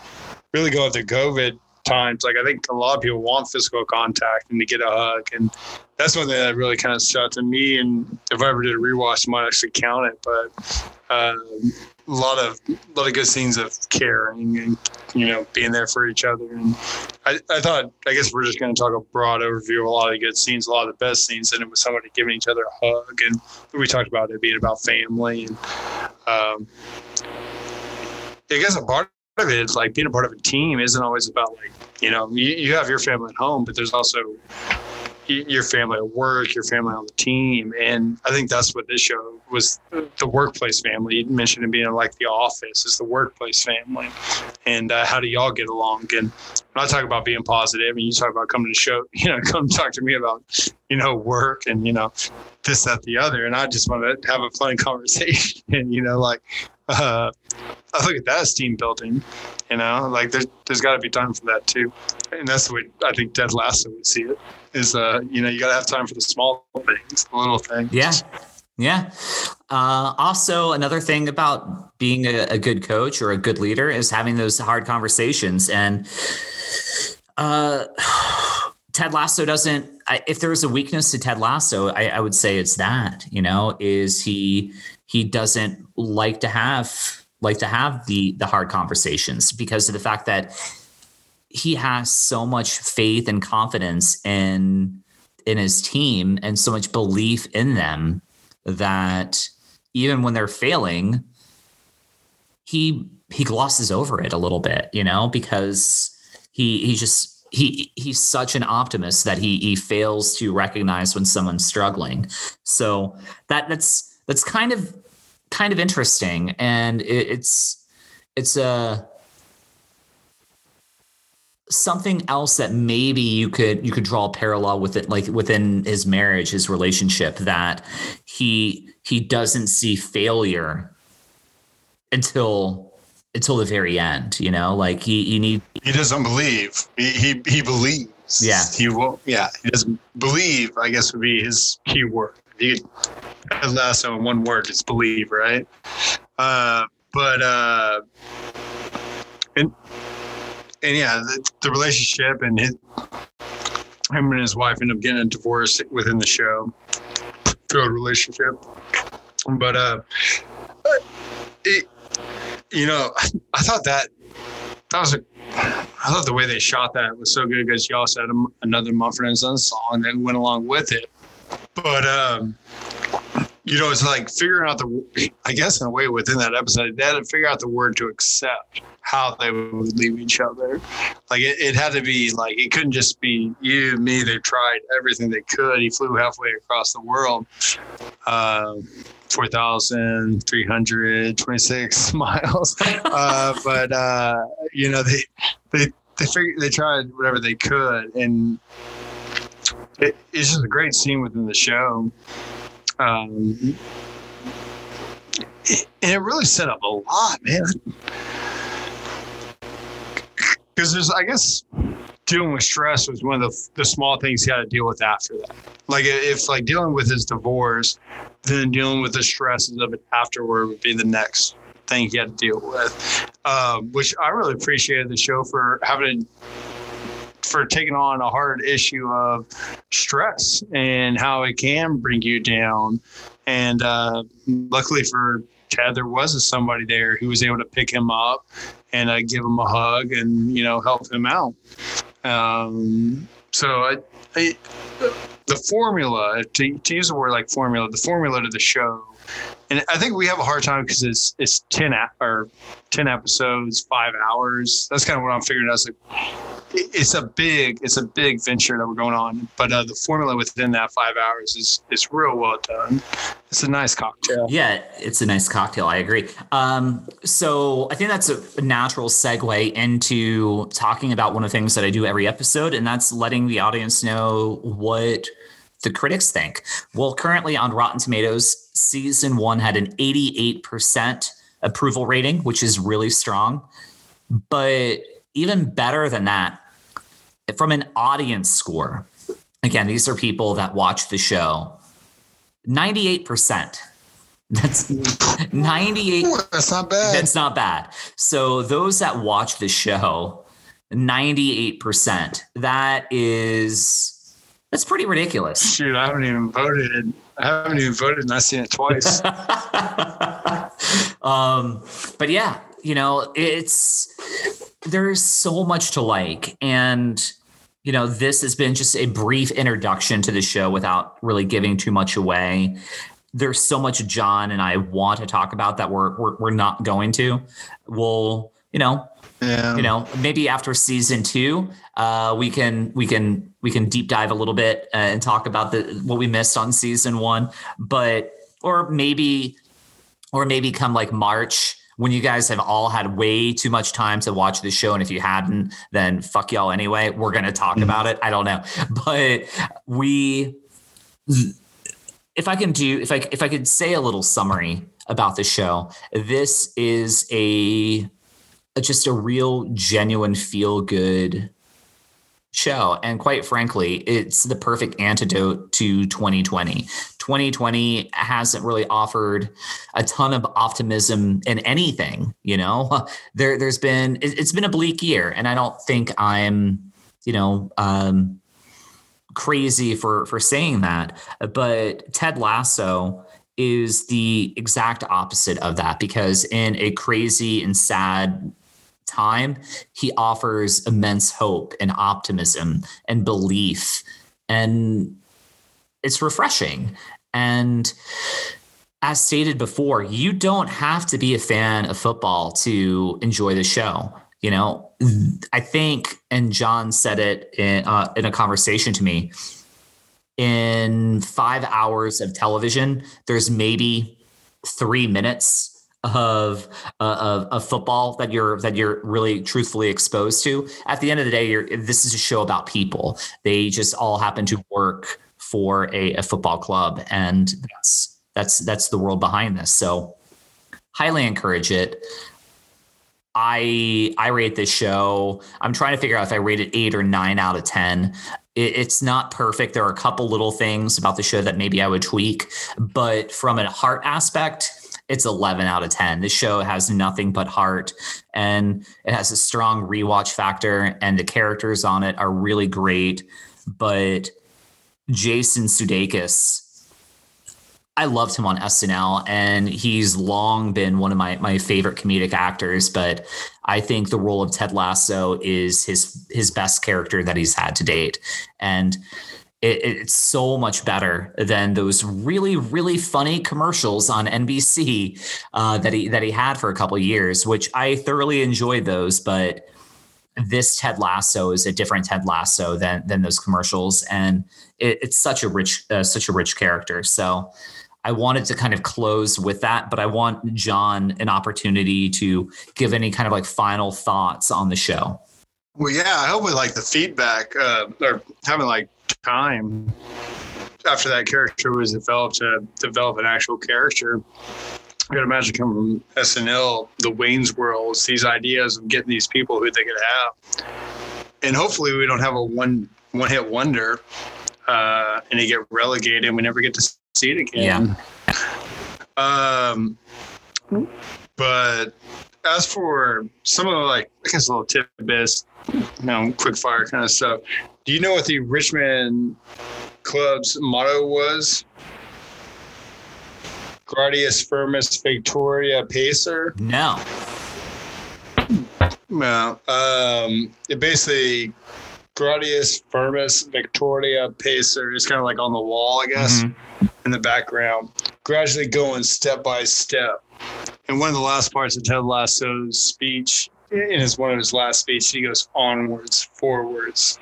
Speaker 2: really go the COVID times. Like I think a lot of people want physical contact and to get a hug, and that's one thing that really kind of stuck to me. And if I ever did a rewatch, I might actually count it. But um, a lot of a lot of good scenes of caring and you know being there for each other. And I, I thought I guess we're just going to talk a broad overview of a lot of good scenes, a lot of the best scenes, and it was somebody giving each other a hug, and we talked about it being about family and. Um, I guess a part of it is like being a part of a team isn't always about like you know you, you have your family at home, but there's also your family at work, your family on the team. And I think that's what this show was the workplace family. You mentioned it being like the office is the workplace family. And uh, how do y'all get along? And when I talk about being positive and you talk about coming to show, *laughs* you know, come talk to me about, you know, work and, you know, this, that, the other. And I just want to have a fun *laughs* conversation, you know, like, uh, I look at that as team building, you know, like there's, there's got to be time for that too. And that's the way I think Ted Lasso would see it is uh, you know, you got to have time for the small things, the little things.
Speaker 1: Yeah. Yeah. Uh, also, another thing about being a, a, good coach or a good leader is having those hard conversations. And uh, *sighs* Ted Lasso doesn't. I, if there was a weakness to Ted Lasso, I, I would say it's that. You know, is he he doesn't like to have like to have the the hard conversations because of the fact that he has so much faith and confidence in in his team and so much belief in them that even when they're failing he he glosses over it a little bit you know because he he just he he's such an optimist that he he fails to recognize when someone's struggling. So that that's that's kind of kind of interesting. And it, it's it's a something else that maybe you could you could draw a parallel with it like within his marriage his relationship that he he doesn't see failure until until the very end you know? Like he he need
Speaker 2: he doesn't believe. He he, he believes.
Speaker 1: Yeah.
Speaker 2: He won't yeah he doesn't believe i guess would be his key word. He lasso in one word it's believe right? Uh but uh and yeah, the, the relationship and his, him and his wife end up getting a divorce within the show through relationship. But uh, it, you know, I, I thought that that was a I thought the way they shot that was so good because you also had a, another Mumford and Sons song that went along with it. But um, you know, it's like figuring out the, I guess in a way within that episode, they had to figure out the word to accept how they would leave each other. Like it, it had to be like, it couldn't just be you, me. They tried everything they could. He flew halfway across the world, uh, 4,326 *laughs* miles. Uh, but, uh, you know, they, they, they figured, they tried whatever they could. And it, it's just a great scene within the show. Um, and it really set up a lot, man. Because there's, I guess, dealing with stress was one of the, the small things he had to deal with after that. Like if like dealing with his divorce, then dealing with the stresses of it afterward would be the next thing he had to deal with. Um, which I really appreciated the show for having for taking on a hard issue of stress and how it can bring you down. And uh, luckily for Chad, there was somebody there who was able to pick him up and uh, give him a hug and you know help him out. Um, so I, I, the formula to, to use the word like formula, the formula to the show, and I think we have a hard time because it's it's ten or ten episodes, five hours. That's kind of what I'm figuring out. It's like it's a big it's a big venture that we're going on but uh, the formula within that five hours is is real well done. It's a nice cocktail.
Speaker 1: Yeah it's a nice cocktail. I agree. Um, so i think that's a natural segue into talking about one of the things that i do every episode and that's letting the audience know what the critics think. Well currently on rotten tomatoes season one had an 88% approval rating which is really strong. But even better than that from an audience score, again, these are people that watch the show. 98%. That's 98.
Speaker 2: Ooh, that's not bad.
Speaker 1: That's not bad. So those that watch the show, 98%. That is that's pretty ridiculous.
Speaker 2: Shoot, I haven't even voted. I haven't even voted and I've seen it twice. *laughs*
Speaker 1: um, but yeah, you know, it's there's so much to like. And, you know, this has been just a brief introduction to the show without really giving too much away. There's so much John and I want to talk about that we're we're, we're not going to. We'll, you know, yeah. you know, maybe after season two, uh, we can we can we can deep dive a little bit uh, and talk about the what we missed on season one. But or maybe or maybe come like March when you guys have all had way too much time to watch the show. And if you hadn't, then fuck y'all anyway. We're going to talk mm-hmm. about it. I don't know. *laughs* But we, if I can do, if I, if I could say a little summary about the show, this is a, just a real genuine feel good show. And quite frankly, it's the perfect antidote to 2020. 2020 hasn't really offered a ton of optimism in anything, you know. *laughs* There there's been it's been a bleak year and I don't think I'm, you know, um crazy for for saying that, but Ted Lasso is the exact opposite of that because in a crazy and sad time, he offers immense hope and optimism and belief. And it's refreshing. And as stated before, you don't have to be a fan of football to enjoy the show. You know, I think, and John said it in, uh, in a conversation to me in five hours of television, there's maybe three minutes of, uh, of of football that you're that you're really truthfully exposed to. At the end of the day, this is a show about people. They just all happen to work for a, a football club, and that's that's that's the world behind this. So, highly encourage it. I I rate this show. I'm trying to figure out if I rate it eight or nine out of ten. It, it's not perfect. There are a couple little things about the show that maybe I would tweak, but from a heart aspect, it's 11 out of 10. This show has nothing but heart and it has a strong rewatch factor, and the characters on it are really great. But Jason Sudeikis, I loved him on SNL, and he's long been one of my my favorite comedic actors. But I think the role of Ted Lasso is his his best character that he's had to date, and it, it's so much better than those really really funny commercials on NBC uh, that he that he had for a couple years, which I thoroughly enjoyed those, but this Ted Lasso is a different Ted Lasso than than those commercials, and it, it's such a rich uh, such a rich character. So I wanted to kind of close with that, but I want John an opportunity to give any kind of like final thoughts on the show.
Speaker 2: Well, yeah, I hope with like the feedback uh, or having like time after that character was developed to develop an actual character. I can imagine coming from SNL, the Wayne's Worlds, these ideas of getting these people who they could have, and hopefully we don't have a one one hit wonder, uh, and they get relegated and we never get to see it again. Yeah. Um, but as for some of the like, I guess a little tidbits, you know, quick fire kind of stuff. Do you know what the Richmond club's motto was? Gratias Firmus Victoria Pacer?
Speaker 1: No.
Speaker 2: Well, um, it basically Gratius, Firmus, Victoria, Pacer is kind of like on the wall, I guess,
Speaker 1: Mhm.
Speaker 2: in the background, gradually going step by step. And one of the last parts of Ted Lasso's speech, in his one of his last speech, he goes onwards, forwards.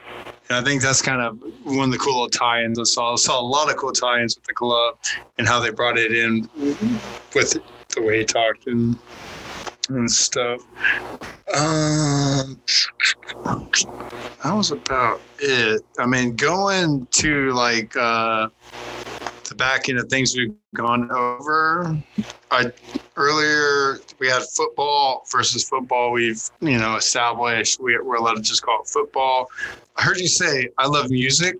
Speaker 2: And I think that's kind of one of the cool tie-ins I saw. I saw a lot of cool tie-ins with the club and how they brought it in with the way he talked and and stuff. Um, that was about it. I mean, going to like uh, the back end of things we've gone over. I earlier we had football versus football. We've you know established we, we're allowed to just call it football. I heard you say I love music,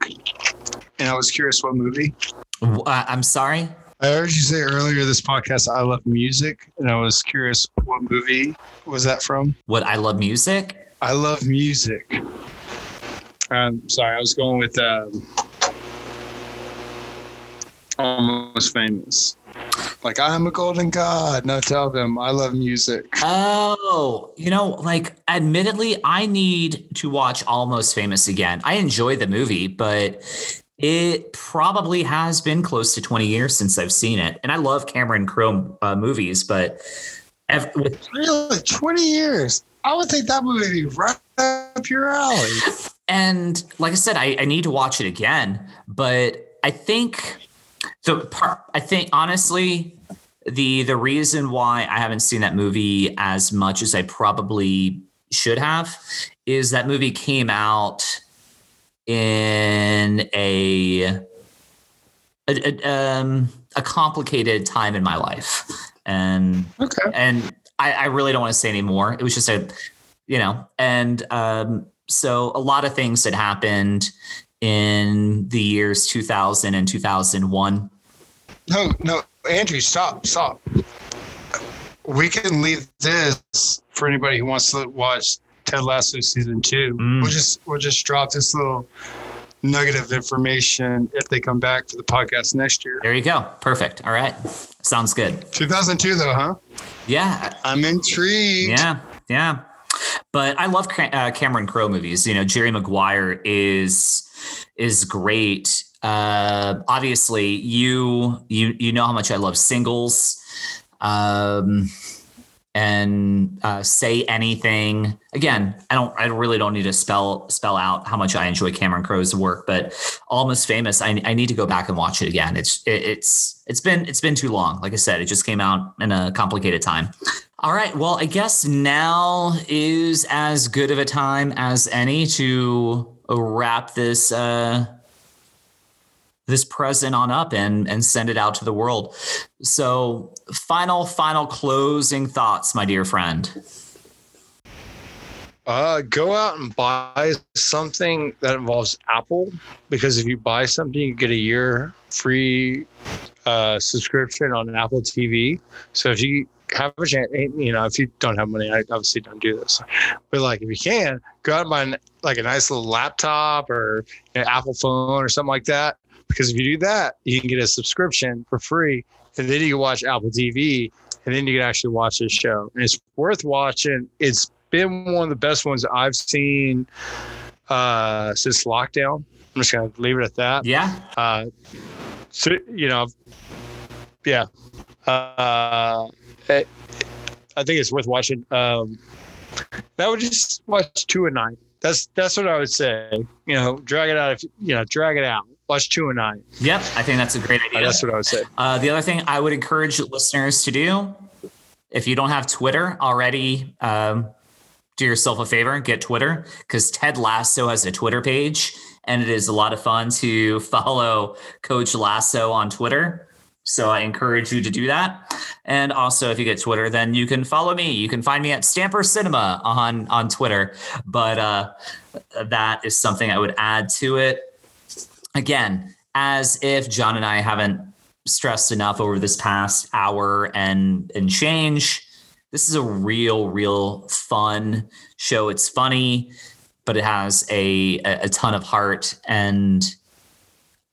Speaker 2: and I was curious what movie.
Speaker 1: Uh, I'm sorry.
Speaker 2: I heard you say earlier this podcast I love music, and I was curious what movie was that from?
Speaker 1: What I love music.
Speaker 2: I love music. Um, sorry, I was going with um, almost famous. Like I'm a golden god. Now tell them I love music.
Speaker 1: Oh, you know, like admittedly, I need to watch Almost Famous again. I enjoy the movie, but it probably has been close to 20 years since I've seen it. And I love Cameron Crowe uh, movies, but with,
Speaker 2: Really, 20 years. I would think that movie would be right up your alley.
Speaker 1: and like I said, I, I need to watch it again, but I think the part, I think honestly, the the reason why I haven't seen that movie as much as I probably should have is that movie came out in a a, a, um, a complicated time in my life, and
Speaker 2: Okay.
Speaker 1: and I, I really don't want to say anymore. It was just a, you know, and um, so a lot of things that happened in the years 2000 and 2001.
Speaker 2: No, no, Andrew, stop, stop. We can leave this for anybody who wants to watch Ted Lasso season two.
Speaker 1: Mm.
Speaker 2: We'll just we'll just drop this little nugget of information if they come back for the podcast next year.
Speaker 1: There you go. Perfect. All right. Sounds good.
Speaker 2: 2002 though, huh?
Speaker 1: Yeah.
Speaker 2: I'm intrigued.
Speaker 1: Yeah. Yeah. But I love uh, Cameron Crowe movies. You know, Jerry Maguire is is great. Uh, obviously, you you you know how much I love singles. Um, and uh, say anything. Again i don't i really don't need to spell spell out how much i enjoy cameron crowe's work but almost famous i, I need to go back and watch it again. It's it, it's it's been it's been too long. Like i said it just came out in a complicated time. All right. Well i guess now is as good of a time as any to wrap this uh this present on up and and send it out to the world so final final closing thoughts my dear friend
Speaker 2: Uh, go out and buy something that involves Apple because if you buy something, you get a year free uh, subscription on Apple TV. So if you have a chance, you know, if you don't have money, I obviously don't do this. But like, if you can, go out and buy an, like a nice little laptop or an Apple phone or something like that. Because if you do that, you can get a subscription for free, and then you can watch Apple TV, and then you can actually watch this show. And it's worth watching. It's been one of the best ones I've seen uh, since lockdown. I'm just gonna leave it at that.
Speaker 1: yeah
Speaker 2: Uh, so you know, yeah. Uh, it, I think it's worth watching. Um, I would just watch two a night. That's that's what I would say. You know, drag it out. If you know, drag it out. Watch two and night.
Speaker 1: yep i think that's a great
Speaker 2: Uh,
Speaker 1: idea
Speaker 2: That's what I would say.
Speaker 1: Uh, the other thing I would encourage listeners to do, if you don't have Twitter already, um, do yourself a favor, and get Twitter because Ted Lasso has a Twitter page, and it is a lot of fun to *laughs* follow Coach Lasso on Twitter. So I encourage you to do that. And also, if you get Twitter, then you can follow me. You can find me at Stamper Cinema on on Twitter. But uh, that is something I would add to it. Again, as if John and I haven't stressed enough over this past hour and and change. This is a real, real fun show. It's funny, but it has a a, ton of heart, and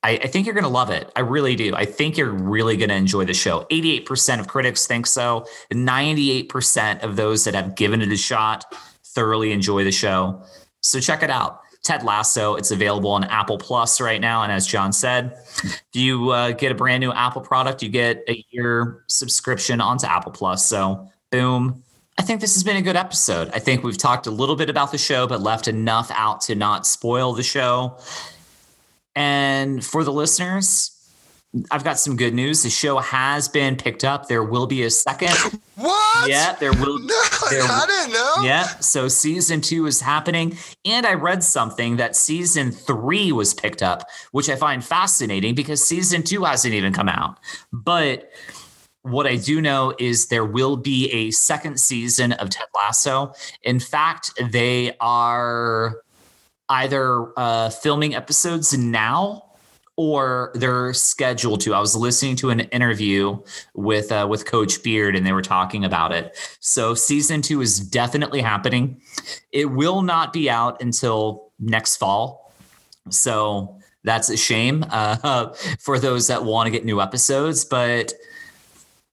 Speaker 1: I, I think you're to love it. I really do. I think you're really to enjoy the show. 88% of critics think so. 98% of those that have given it a shot thoroughly enjoy the show. So check it out. Ted Lasso. It's available on Apple Plus right now. And as John said, if you uh, get a brand new Apple product, you get a year subscription onto Apple Plus. So, boom. I think this has been a good episode. I think we've talked a little bit about the show, but left enough out to not spoil the show. And for the listeners, I've got some good news. The show has been picked up. There will be a second.
Speaker 2: What?
Speaker 1: Yeah, there will. *laughs*
Speaker 2: No,
Speaker 1: there,
Speaker 2: I didn't know.
Speaker 1: Yeah, so season two is happening, and I read something that season three was picked up, which I find fascinating because season two hasn't even come out. But what I do know is there will be a second season of Ted Lasso. In fact, they are either uh, filming episodes now or they're scheduled to. I was listening to an interview with uh, with Coach Beard, and they were talking about it. So season two is definitely happening. It will not be out until next fall. So that's a shame *laughs* uh, for those that want to get new episodes, but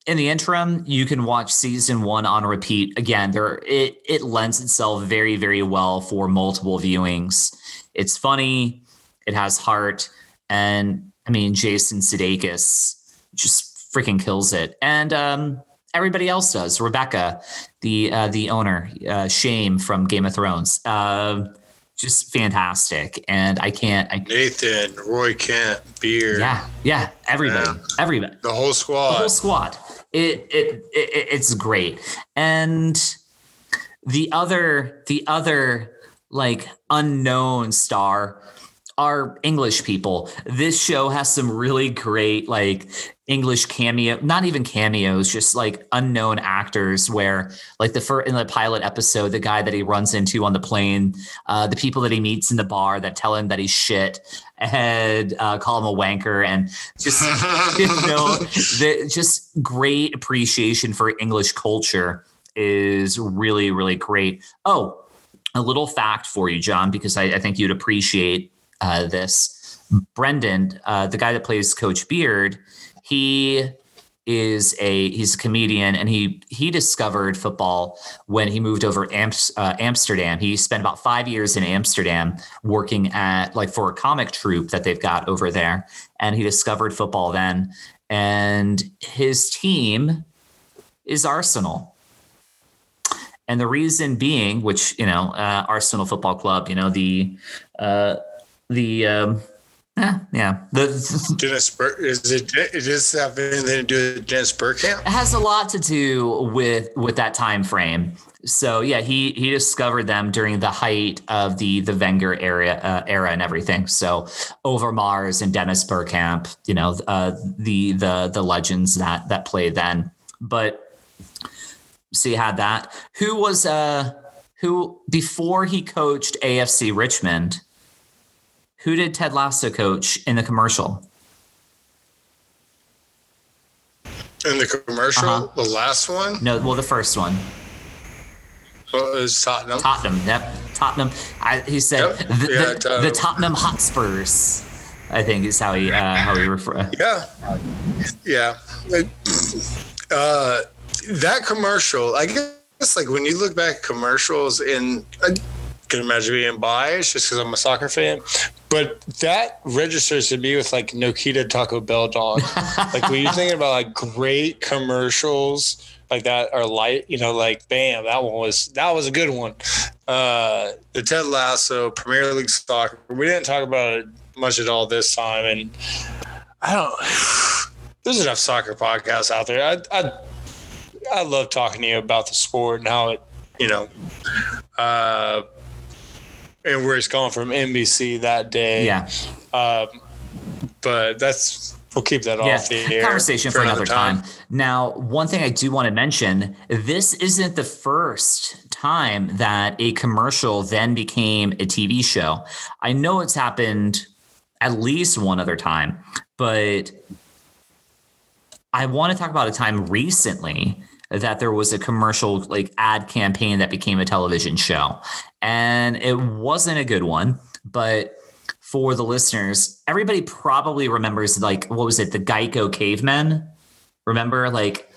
Speaker 1: in the interim, you can watch season one on repeat. Again, there it it lends itself very very well for multiple viewings. It's funny, it has heart, and I mean Jason Sudeikis just freaking kills it, and um, everybody else does. Rebecca, the uh, the owner, uh, Shame from Game of Thrones. Uh, just fantastic, and I can't. I,
Speaker 2: Nathan, Roy Kent, Beard.
Speaker 1: Yeah, yeah, everybody,
Speaker 2: Yeah.
Speaker 1: everybody
Speaker 2: The whole squad, the
Speaker 1: whole squad. It, it it it's great, and the other the other like unknown star are English people. This show has some really great like English cameo, not even cameos, just like unknown actors. Where like the first in the pilot episode, the guy that he runs into on the plane, uh, the people that he meets in the bar that tell him that he's shit and uh, call him a wanker, and just *laughs* you know, the, just great appreciation for English culture is really, really great. Oh, a little fact for you, John, because I, I think you'd appreciate uh, this. Brendan, uh, the guy that plays Coach Beard, he is a he's a comedian and he he discovered football when he moved over Amps, uh, Amsterdam. He spent about five years in Amsterdam working at like for a comic troupe that they've got over there, and he discovered football then. And his team is Arsenal. And the reason being, which you know, uh, Arsenal Football Club, you know, the uh, the um, yeah, yeah, the *laughs*
Speaker 2: Dennis Bur- is it? It does have anything to do with Dennis Bergkamp?
Speaker 1: it has a lot to do with with that time frame. So yeah, he he discovered them during the height of the the Wenger era uh, era and everything. So Overmars and Dennis Bergkamp, you know, uh, the the the legends that that played then. But so you had that. Who was uh who before he coached AFC Richmond? Who did Ted Lasso coach in the commercial?
Speaker 2: In the commercial,
Speaker 1: Uh-huh.
Speaker 2: the last one
Speaker 1: No, well, the first one.
Speaker 2: was Tottenham.
Speaker 1: Tottenham. Yep, Tottenham. I, he said
Speaker 2: Yep,
Speaker 1: the,
Speaker 2: yeah,
Speaker 1: the,
Speaker 2: Tottenham.
Speaker 1: the Tottenham Hotspurs. I think is how he uh, how he refer.
Speaker 2: Yeah, yeah. Uh, that commercial, I guess, like when you look back commercials, in. I can imagine being biased just because I'm a soccer fan, but that registers to me with like Nokita Taco Bell dog. *laughs* like when you're thinking about like great commercials like that are light, you know, like bam, that one was that was a good one. Uh, the Ted Lasso Premier League soccer. We didn't talk about it much at all this time, and I don't. *sighs* There's enough soccer podcasts out there. I I I love talking to you about the sport and how it, you know, uh, and where it's going from NBC that day.
Speaker 1: Yeah,
Speaker 2: Um, but that's we'll keep that
Speaker 1: yeah.
Speaker 2: off the air.
Speaker 1: Conversation for, another time. Now, one thing I do want to mention: this isn't the first time that a commercial then became a TV show. I know it's happened at least one other time, but I want to talk about a time recently that there was a commercial like ad campaign that became a television show. And it wasn't a good one, but for the listeners, everybody probably remembers like what was it, the Geico cavemen? Remember, like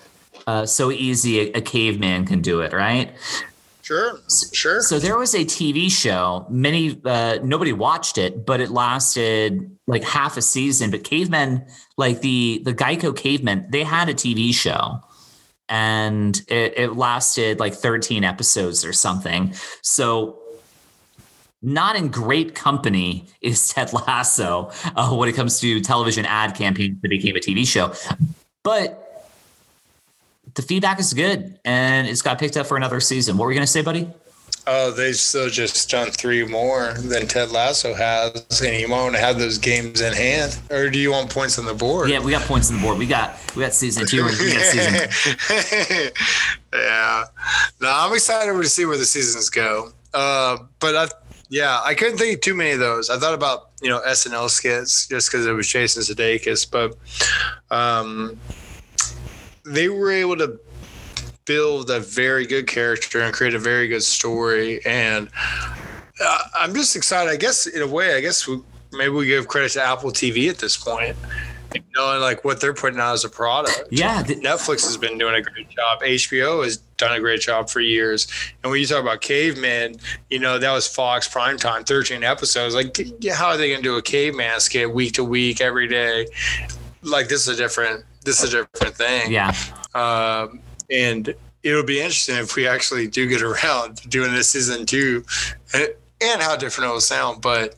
Speaker 1: uh, so easy a, a caveman can do it, right?
Speaker 2: Sure, sure.
Speaker 1: So there was a TV show. Many uh, nobody watched it, but it lasted like half a season. But cavemen, like the the Geico cavemen, they had a TV show, and it, it lasted like 13 episodes or something. So not in great company is *laughs* Ted Lasso uh, when it comes to television ad campaigns that became a TV show. But the feedback is good and it's got picked up for another season. What were you going to say, buddy?
Speaker 2: Oh, they still just done three more than Ted Lasso has, and you want to have those games in hand, or do you want points on the board?
Speaker 1: Yeah, we got points on the board. We got we got season two. we got
Speaker 2: season. *laughs* yeah, no, I'm excited to see where the seasons go. Uh, but I, yeah, I couldn't think of too many of those. I thought about you know SNL skits just because it was Jason Sudeikis, but um, they were able to build a very good character and create a very good story. And uh, I'm just excited. I guess in a way, I guess we, maybe we give credit to Apple TV at this point, You knowing like what they're putting out as a product.
Speaker 1: Yeah,
Speaker 2: Netflix has been doing a great job. HBO has done a great job for years. And when you talk about Caveman, you know that was Fox primetime, 13 episodes. Like, how are they going to do a Caveman skit week to week, every day? Like, this is a different this is a different thing.
Speaker 1: Yeah.
Speaker 2: Um, and it'll be interesting if we actually do get around to doing this season two and, and how different it will sound. But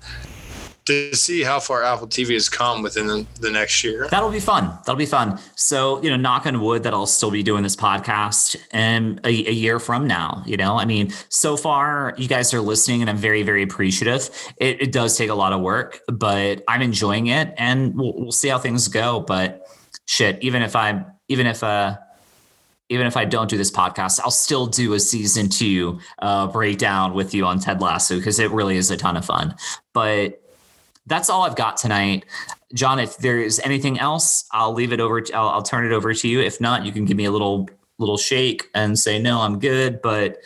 Speaker 2: to see how far Apple TV has come within the, the, next year.
Speaker 1: That'll be fun. That'll be fun. So, you know, knock on wood that I'll still be doing this podcast and a, a, year from now, you know, I mean, so far you guys are listening and I'm very, very appreciative. It, it does take a lot of work, but I'm enjoying it and we'll, we'll see how things go. But shit, even if I'm, even if uh even if I don't do this podcast, I'll still do a season two uh, breakdown with you on Ted Lasso because it really is a ton of fun. But that's all I've got tonight. John, if there is anything else, I'll leave it over. To, I'll, I'll turn it over to you. If not, you can give me a little little shake and say no, I'm good. But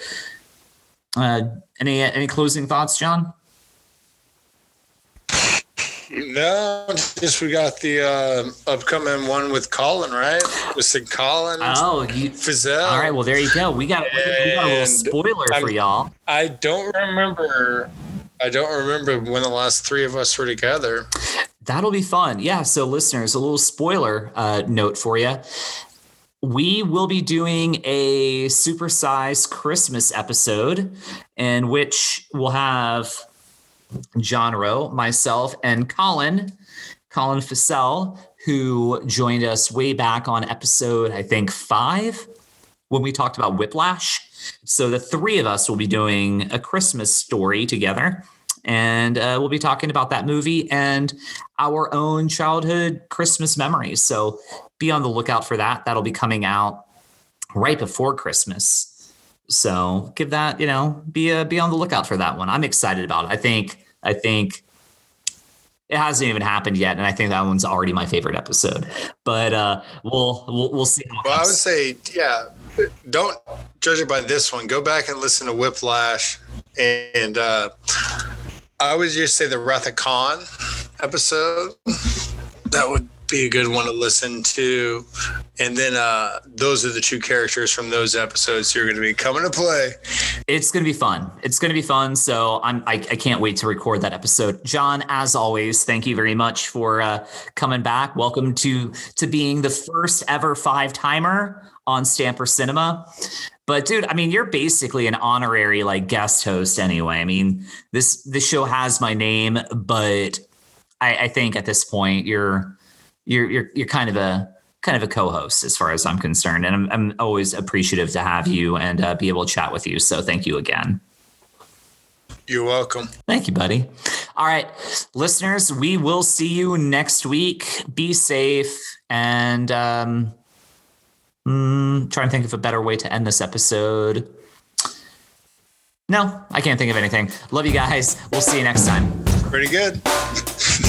Speaker 1: uh, any any closing thoughts, John?
Speaker 2: No, just we got the uh, upcoming one with Colin, right? With Sid Colin.
Speaker 1: Oh, you,
Speaker 2: Frizzell.
Speaker 1: All right, well there you go. We got, we got a little spoiler I'm, for y'all.
Speaker 2: I don't remember. I don't remember when the last three of us were together.
Speaker 1: That'll be fun. Yeah. So, listeners, a little spoiler uh, note for you. We will be doing a supersized Christmas episode in which we'll have John Rowe, myself, and Colin, Colin Fassell, who joined us way back on episode, I think, five, when we talked about Whiplash. So the three of us will be doing a Christmas story together. And uh, we'll be talking about that movie and our own childhood Christmas memories. So be on the lookout for that. That'll be coming out right before Christmas. So give that, you know, be uh, be on the lookout for that one. I'm excited about it. I think I think it hasn't even happened yet, and I think that one's already my favorite episode. But uh, we'll we'll we'll see.
Speaker 2: well, I would say, yeah, don't judge it by this one. Go back and listen to Whiplash, and uh, I would just say the Wrath of Khan episode. That would be a good one to listen to. And then uh, those are the two characters from those episodes who are going to be coming to play.
Speaker 1: It's going to be fun. It's going to be fun. So I'm I, I can't wait to record that episode. John, as always, thank you very much for uh, coming back. Welcome to to being the first ever five timer on Stamper Cinema. But dude, I mean, you're basically an honorary like guest host anyway. I mean, this this show has my name, but I, I think at this point you're you're you're you're kind of a kind of a co-host as far as I'm concerned, and I'm I'm always appreciative to have you and uh, be able to chat with you. So thank you again.
Speaker 2: You're welcome.
Speaker 1: Thank you, buddy. All right, listeners, we will see you next week. Be safe and um, mm, try and think of a better way to end this episode. No, I can't think of anything. Love you guys. We'll see you next time.
Speaker 2: Pretty good. *laughs*